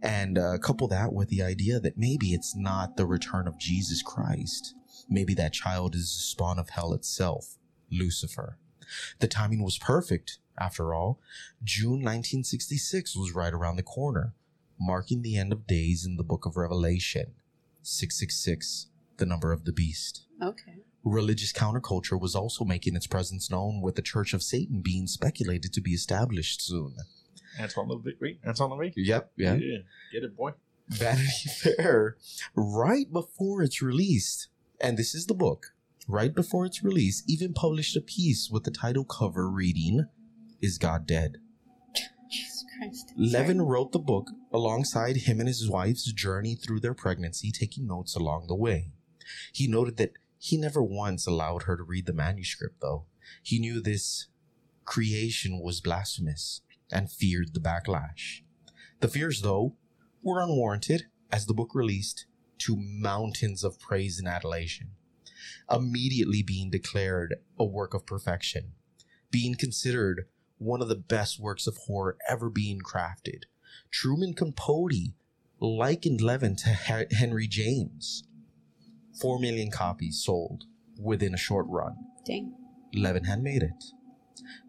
and uh, couple that with the idea that maybe it's not the return of Jesus Christ. Maybe that child is the spawn of hell itself, Lucifer. The timing was perfect, after all. June 1966 was right around the corner, marking the end of days in the book of Revelation. 666, the number of the beast. Okay. Religious counterculture was also making its presence known, with the Church of Satan being speculated to be established soon. Antoine LaVey. Wait, Antoine LaVey. Yep, yeah. Get it, boy. Vanity Fair right before it's released. And this is the book. Right before its release, even published a piece with the title cover reading, Is God Dead? Jesus Christ. Levin wrote the book alongside him and his wife's journey through their pregnancy, taking notes along the way. He noted that he never once allowed her to read the manuscript, though. He knew this creation was blasphemous and feared the backlash. The fears, though, were unwarranted as the book released to mountains of praise and adulation, immediately being declared a work of perfection, being considered one of the best works of horror ever being crafted. Truman Capote likened Levin to Henry James. Four million copies sold within a short run. Dang. Levin had made it.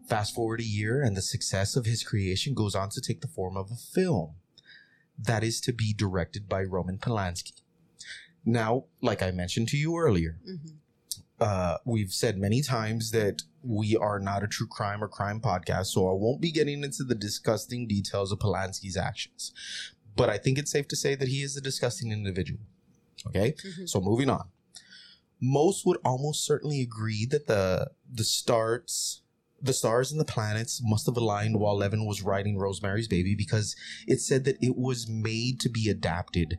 Fast forward a year, and the success of his creation goes on to take the form of a film that is to be directed by Roman Polanski. Now, like I mentioned to you earlier, Mhm. uh, we've said many times that we are not a true crime or crime podcast, so I won't be getting into the disgusting details of Polanski's actions. But I think it's safe to say that he is a disgusting individual. Okay? Mhm. So moving on. Most would almost certainly agree that the the stars the stars and the planets must have aligned while Levin was writing Rosemary's Baby because it said that it was made to be adapted.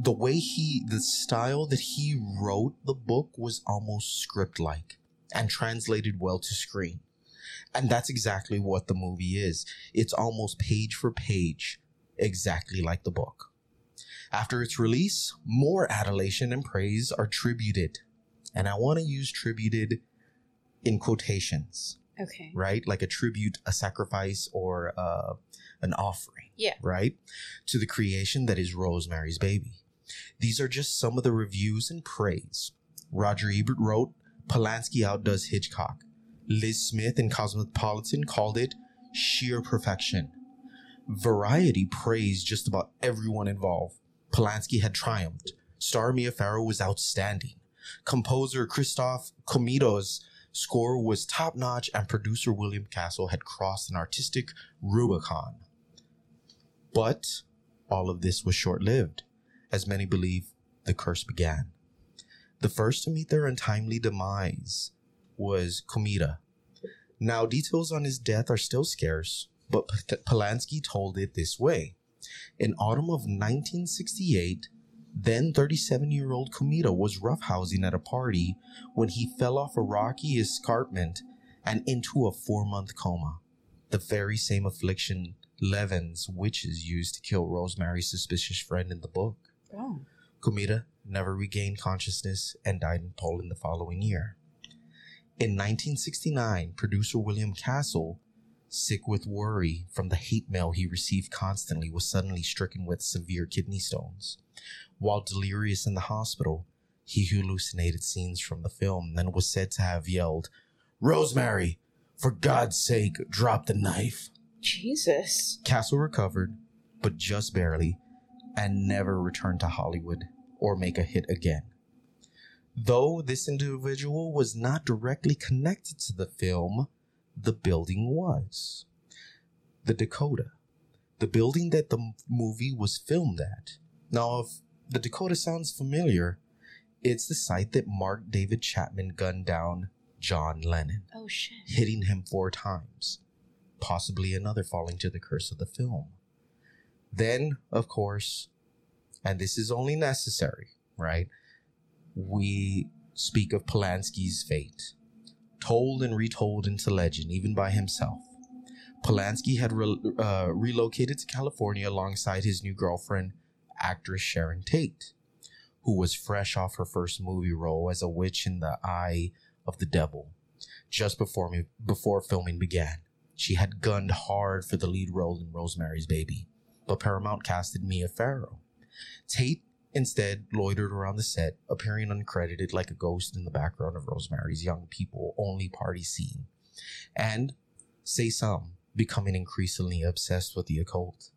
The way he the style that he wrote the book was almost script like and translated well to screen. And that's exactly what the movie is. It's almost page for page, exactly like the book. After its release, more adulation and praise are tributed. And I want to use tributed in quotations, Okay. right? Like a tribute, a sacrifice, or uh, an offering. Yeah. Right? To the creation that is Rosemary's Baby. These are just some of the reviews and praise. Roger Ebert wrote, Polanski outdoes Hitchcock. Liz Smith in Cosmopolitan called it sheer perfection. Variety praised just about everyone involved. Polanski had triumphed. Star Mia Farrow was outstanding. Composer Christoph Komeda's score was top notch, and producer William Castle had crossed an artistic Rubicon. But all of this was short lived. As many believe, the curse began. The first to meet their untimely demise was Komeda. Now, details on his death are still scarce, but Polanski told it this way. In autumn of 1968, then 37 year old Komeda was roughhousing at a party when he fell off a rocky escarpment and into a four month coma. The very same affliction Levin's witches used to kill Rosemary's suspicious friend in the book. Oh. Komeda never regained consciousness and died in Poland the following year. In 1969, producer William Castle, sick with worry from the hate mail he received constantly, was suddenly stricken with severe kidney stones. While delirious in the hospital, he hallucinated scenes from the film and was said to have yelled, Rosemary, for God's sake, drop the knife. Jesus. Castle recovered, but just barely, and never return to Hollywood or make a hit again. Though this individual was not directly connected to the film, the building was. The Dakota, the building that the movie was filmed at. Now, if the Dakota sounds familiar, it's the site that Mark David Chapman gunned down John Lennon, Oh shit. hitting him four times, possibly another falling to the curse of the film. Then, of course, and this is only necessary, right? We speak of Polanski's fate, told and retold into legend, even by himself. Polanski had re- uh, relocated to California alongside his new girlfriend, actress Sharon Tate, who was fresh off her first movie role as a witch in the eye of the devil. Just before me, before filming began, she had gunned hard for the lead role in Rosemary's Baby, but Paramount casted Mia Farrow. Tate instead loitered around the set, appearing uncredited like a ghost in the background of Rosemary's young people only party scene, and say some becoming increasingly obsessed with the occult.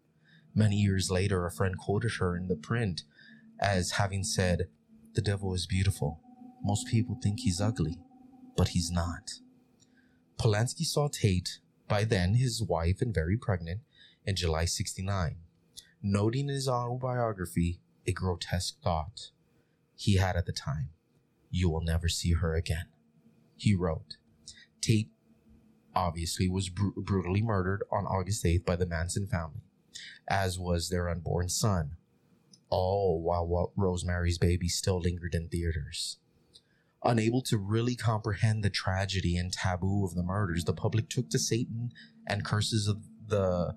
Many years later, a friend quoted her in the print as having said, The devil is beautiful. Most people think he's ugly, but he's not. Polanski saw Tate, by then his wife and very pregnant, in July 69, noting in his autobiography a grotesque thought he had at the time You will never see her again. He wrote, Tate obviously was bru- brutally murdered on August 8th by the Manson family, as was their unborn son, all while Rosemary's Baby still lingered in theaters. Unable to really comprehend the tragedy and taboo of the murders, the public took to Satan and curses of the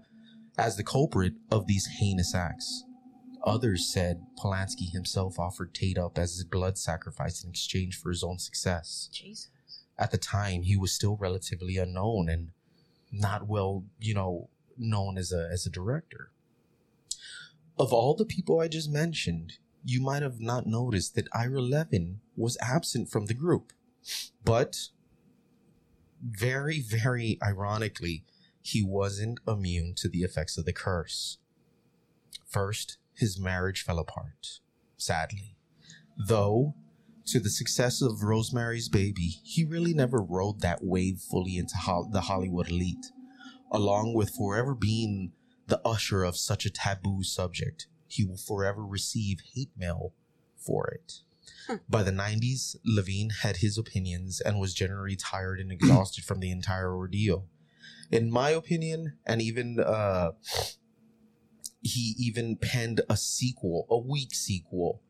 as the culprit of these heinous acts. Others said Polanski himself offered Tate up as his blood sacrifice in exchange for his own success. Jesus. At the time, he was still relatively unknown and not well, you know, known as a as a director. Of all the people I just mentioned, you might have not noticed that Ira Levin was absent from the group. But very, very ironically, he wasn't immune to the effects of the curse. First, his marriage fell apart, sadly. Though, to the success of Rosemary's Baby, he really never rode that wave fully into Hol- the Hollywood elite, along with forever being the usher of such a taboo subject. He will forever receive hate mail for it. Hmm. By the 90s, Levine had his opinions and was generally tired and exhausted from the entire ordeal. In my opinion, and even uh, he even penned a sequel, a weak sequel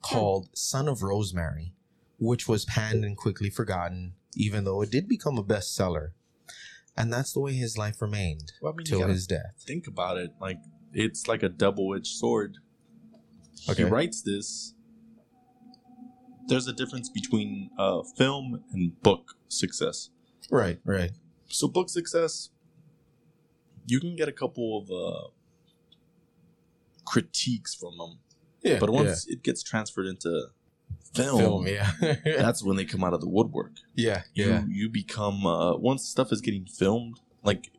called Son of Rosemary, which was panned and quickly forgotten, even though it did become a bestseller. And that's the way his life remained Well, I mean, till his death. think about it. Like it's like a double-edged sword. Okay. He writes this. There's a difference between uh, film and book success. Right, right. So book success, you can get a couple of uh, critiques from them, Yeah. but once it gets transferred into film, film, <laughs> yeah. that's when they come out of the woodwork. yeah, You yeah. you become uh, once stuff is getting filmed, like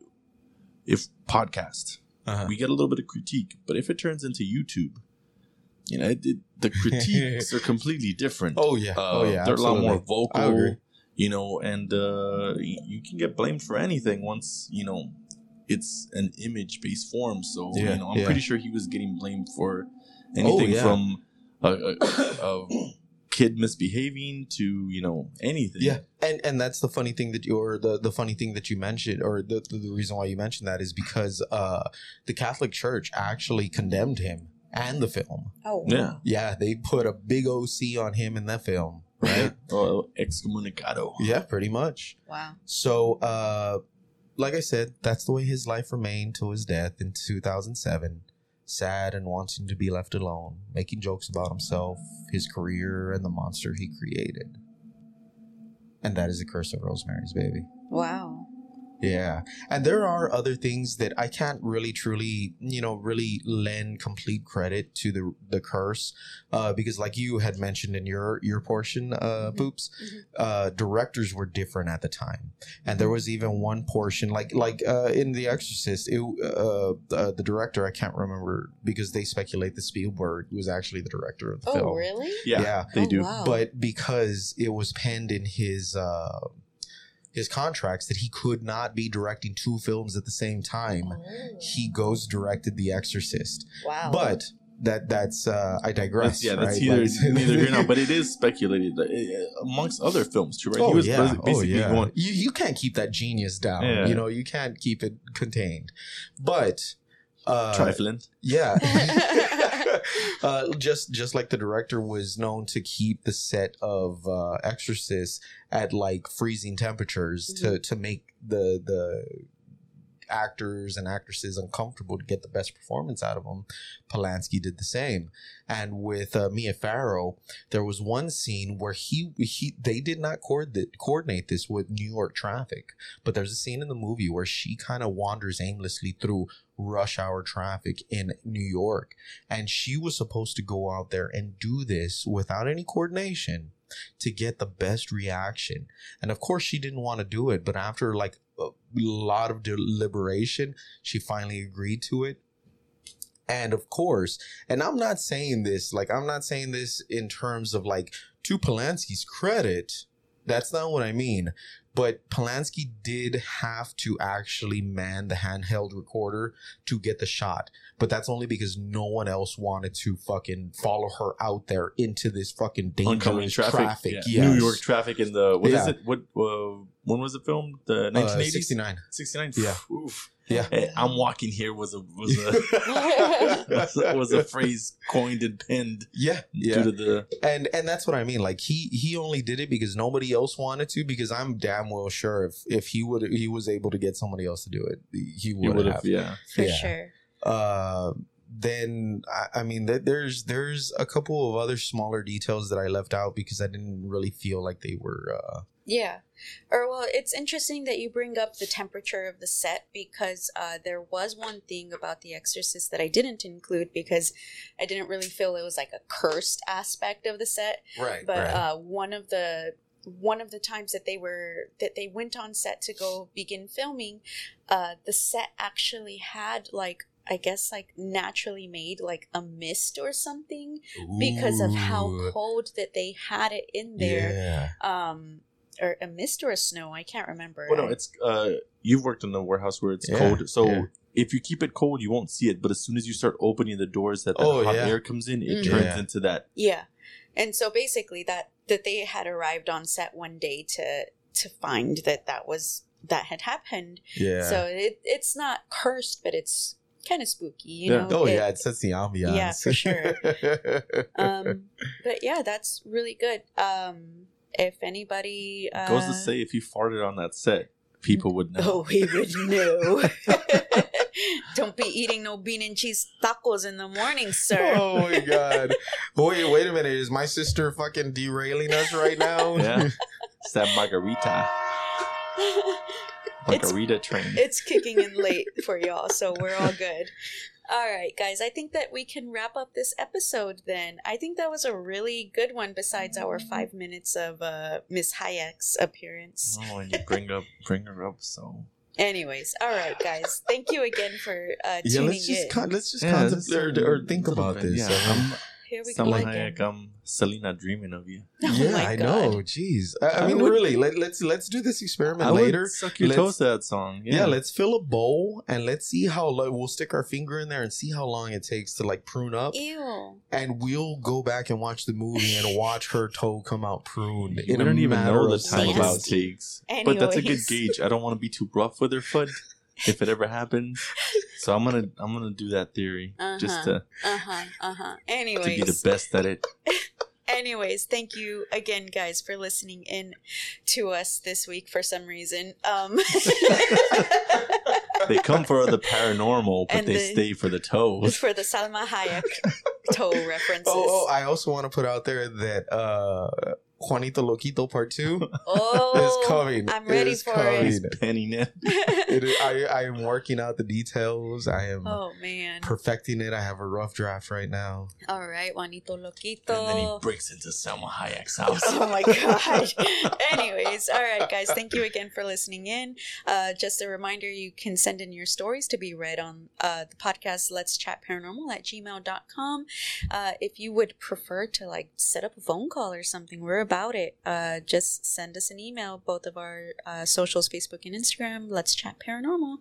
if podcast, Uh-huh. we get a little bit of critique, but if it turns into YouTube, you know, it, it, the <laughs> critiques are completely different. Oh yeah. Uh, oh yeah. they're a lot more absolutely. Vocal, you know, and uh, you can get blamed for anything once you know it's an image-based form. So Yeah, you know, I'm yeah. pretty sure he was getting blamed for anything yeah. from a, a, a kid misbehaving to you know anything. Yeah, and and that's the funny thing that you or the the funny thing that you mentioned, or the the, the reason why you mentioned that is because uh the Catholic Church actually condemned him and the film. Oh. yeah. Yeah, they put a big OC on him in that film, right? <laughs> Excommunicado. yeah, pretty much. Wow. So, uh, like I said, that's the way his life remained till his death in 2007. Sad and wanting to be left alone, making jokes about himself, his career, and the monster he created. And that is the curse of Rosemary's Baby. Wow. Yeah. And there are other things that I can't really truly, you know, really lend complete credit to the the curse. Uh, because like you had mentioned in your your portion, uh, Mhm. Boops, Mhm. uh, directors were different at the time. And there was even one portion like like uh, in The Exorcist, it, uh, uh, the director I can't remember because they speculate that Spielberg was actually the director of the Oh, film. really? Yeah, Yeah. they Oh, do. wow. But because it was penned in his uh, his contracts that he could not be directing two films at the same time, Oh. he goes directed The Exorcist. wow. But that that's uh, I digress. That's, yeah, that's right? either Like- <laughs> neither here nor. But it is speculated that, uh, amongst other films too, right? Oh he was yeah, basi- oh yeah. going. You you can't keep that genius down. Yeah. You know you can't keep it contained. But uh, Trifling. Yeah. <laughs> <laughs> <laughs> uh, just just like the director was known to keep the set of uh, Exorcist at like freezing temperatures to to make the the actors and actresses uncomfortable to get the best performance out of them. Polanski did the same, and with uh, Mia Farrow, there was one scene where he he they did not coordinate coordinate this with New York traffic, but there's a scene in the movie where she kind of wanders aimlessly through rush hour traffic in New York. And she was supposed to go out there and do this without any coordination to get the best reaction. And of course, she didn't want to do it. But after like a lot of deliberation, she finally agreed to it. And of course, and I'm not saying this, like, I'm not saying this in terms of like, to Polanski's credit, that's not what I mean. But Polanski did have to actually man the handheld recorder to get the shot. But that's only because no one else wanted to fucking follow her out there into this fucking Oncoming dangerous traffic. traffic. yeah. Yes. New York traffic in the what is Yeah. it? What uh, when was it filmed? The Uh, 1980s, 69. 69. Yeah. Oof. Yeah. Hey, I'm walking here was a was a was <laughs> a, <laughs> was a phrase coined and penned Yeah, yeah. due to the and and that's what I mean. Like he he only did it because nobody else wanted to. Because I'm damn well sure if if he would he was able to get somebody else to do it, he would would have. have yeah. For yeah. sure. Uh, then I, I mean, th- there's there's a couple of other smaller details that I left out because I didn't really feel like they were. Uh, Yeah. Or well, it's interesting that you bring up the temperature of the set because uh, there was one thing about The Exorcist that I didn't include because I didn't really feel it was like a cursed aspect of the set. right. But uh, one of the one of the times that they were that they went on set to go begin filming, uh, the set actually had like I guess like naturally made like a mist or something because of how cold that they had it in there Yeah. um or a mist or a snow i can't remember Well, no, it's uh, you've worked in a warehouse where it's Yeah, cold, so yeah. if you keep it cold, you won't see it. But as soon as you start opening the doors, that, that Oh, hot yeah. air comes in, it Mhm. turns Yeah. into that. yeah and so basically that that they had arrived on set one day to to find that that was that had happened Yeah. so it it's not cursed but it's kind of spooky you Yeah. know oh It- yeah, it sets the ambiance. Yeah, for sure. <laughs> um but yeah that's really good um if anybody uh, Goes to say, if you farted on that set, people would know. Oh, we would know. <laughs> <laughs> Don't be eating no bean and cheese tacos in the morning, sir. <laughs> oh my god. Wait, wait a minute. Is my sister fucking derailing us right now? <laughs> Yeah, <laughs> it's that margarita, It's- margarita train. it's kicking in late for y'all, so we're all good. All right, guys, I think that we can wrap up this episode then. I think that was a really good one besides our five minutes of uh, Miss Hayek's appearance. oh, and you bring up, bring her up. So Anyways, all right, guys, thank you again for uh, Yeah, tuning let's just in. con- let's just Yeah, contemplate or, or think about bit, this. Yeah, Um, Here we go Salma again. Hayek, um, Selena dreaming of you. <laughs> Oh yeah, my I God. know. Jeez, I, I I mean, would- really, let, let's let's do this experiment I would later. suck your Let's- toes to that song. Yeah. Yeah, let's fill a bowl and let's see how lo- we'll stick our finger in there and see how long it takes to like prune up, Ew. and we'll go back and watch the movie and <laughs> watch her toe come out pruned. You in don't even know the of time seconds. about seconds. takes. But that's a good gauge. I don't want to be too rough with her foot if it ever happens. <laughs> So I'm gonna I'm gonna do that theory just Uh-huh. to Uh huh. Uh huh. Anyways, to be the best at it. <laughs> anyways, thank you again, guys, for listening in to us this week for some reason. Um, They come for the paranormal, but And they the- stay for the toes. for the Salma Hayek toe references. <laughs> Oh, oh, I also want to put out there that uh, Juanito Loquito Part Two <laughs> Oh, is coming. I'm ready It's for coming. it. penning it. It is- I I am working out the details. I am Oh man! perfecting it. I have a rough draft right now. All right, Juanito Loquito. And then he breaks into Salma Hayek's <laughs> house. Oh my gosh. <laughs> Anyways, all right, guys. Thank you again for listening in. Uh, just a reminder you can send in your stories to be read on uh, the podcast Let's Chat Paranormal at gmail.com. Uh, if you would prefer to like set up a phone call or something, we're about it. Uh, just send us an email, both of our uh, socials, Facebook and Instagram, Let's Chat Paranormal.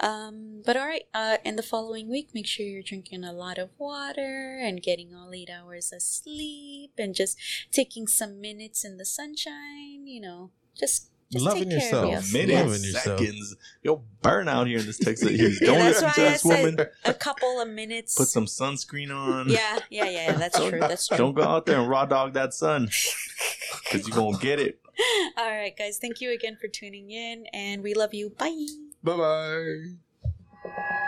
Um, but all right, uh, in the following week, make sure you're drinking a lot of water and getting all eight hours of sleep and just taking some minutes in the sunshine, you know, just, just Loving take yourself. of Minutes, yourself. Loving yourself. seconds. Yo, burn out here in this Texas <laughs> heat. Don't that's listen why to I this said woman. a couple of minutes. Put some sunscreen on. yeah, yeah, yeah. That's true. That's true. Don't go out there and raw dog that sun. <laughs> Because you're going to get it. All right, guys. Thank you again for tuning in, and we love you. Bye. Bye bye.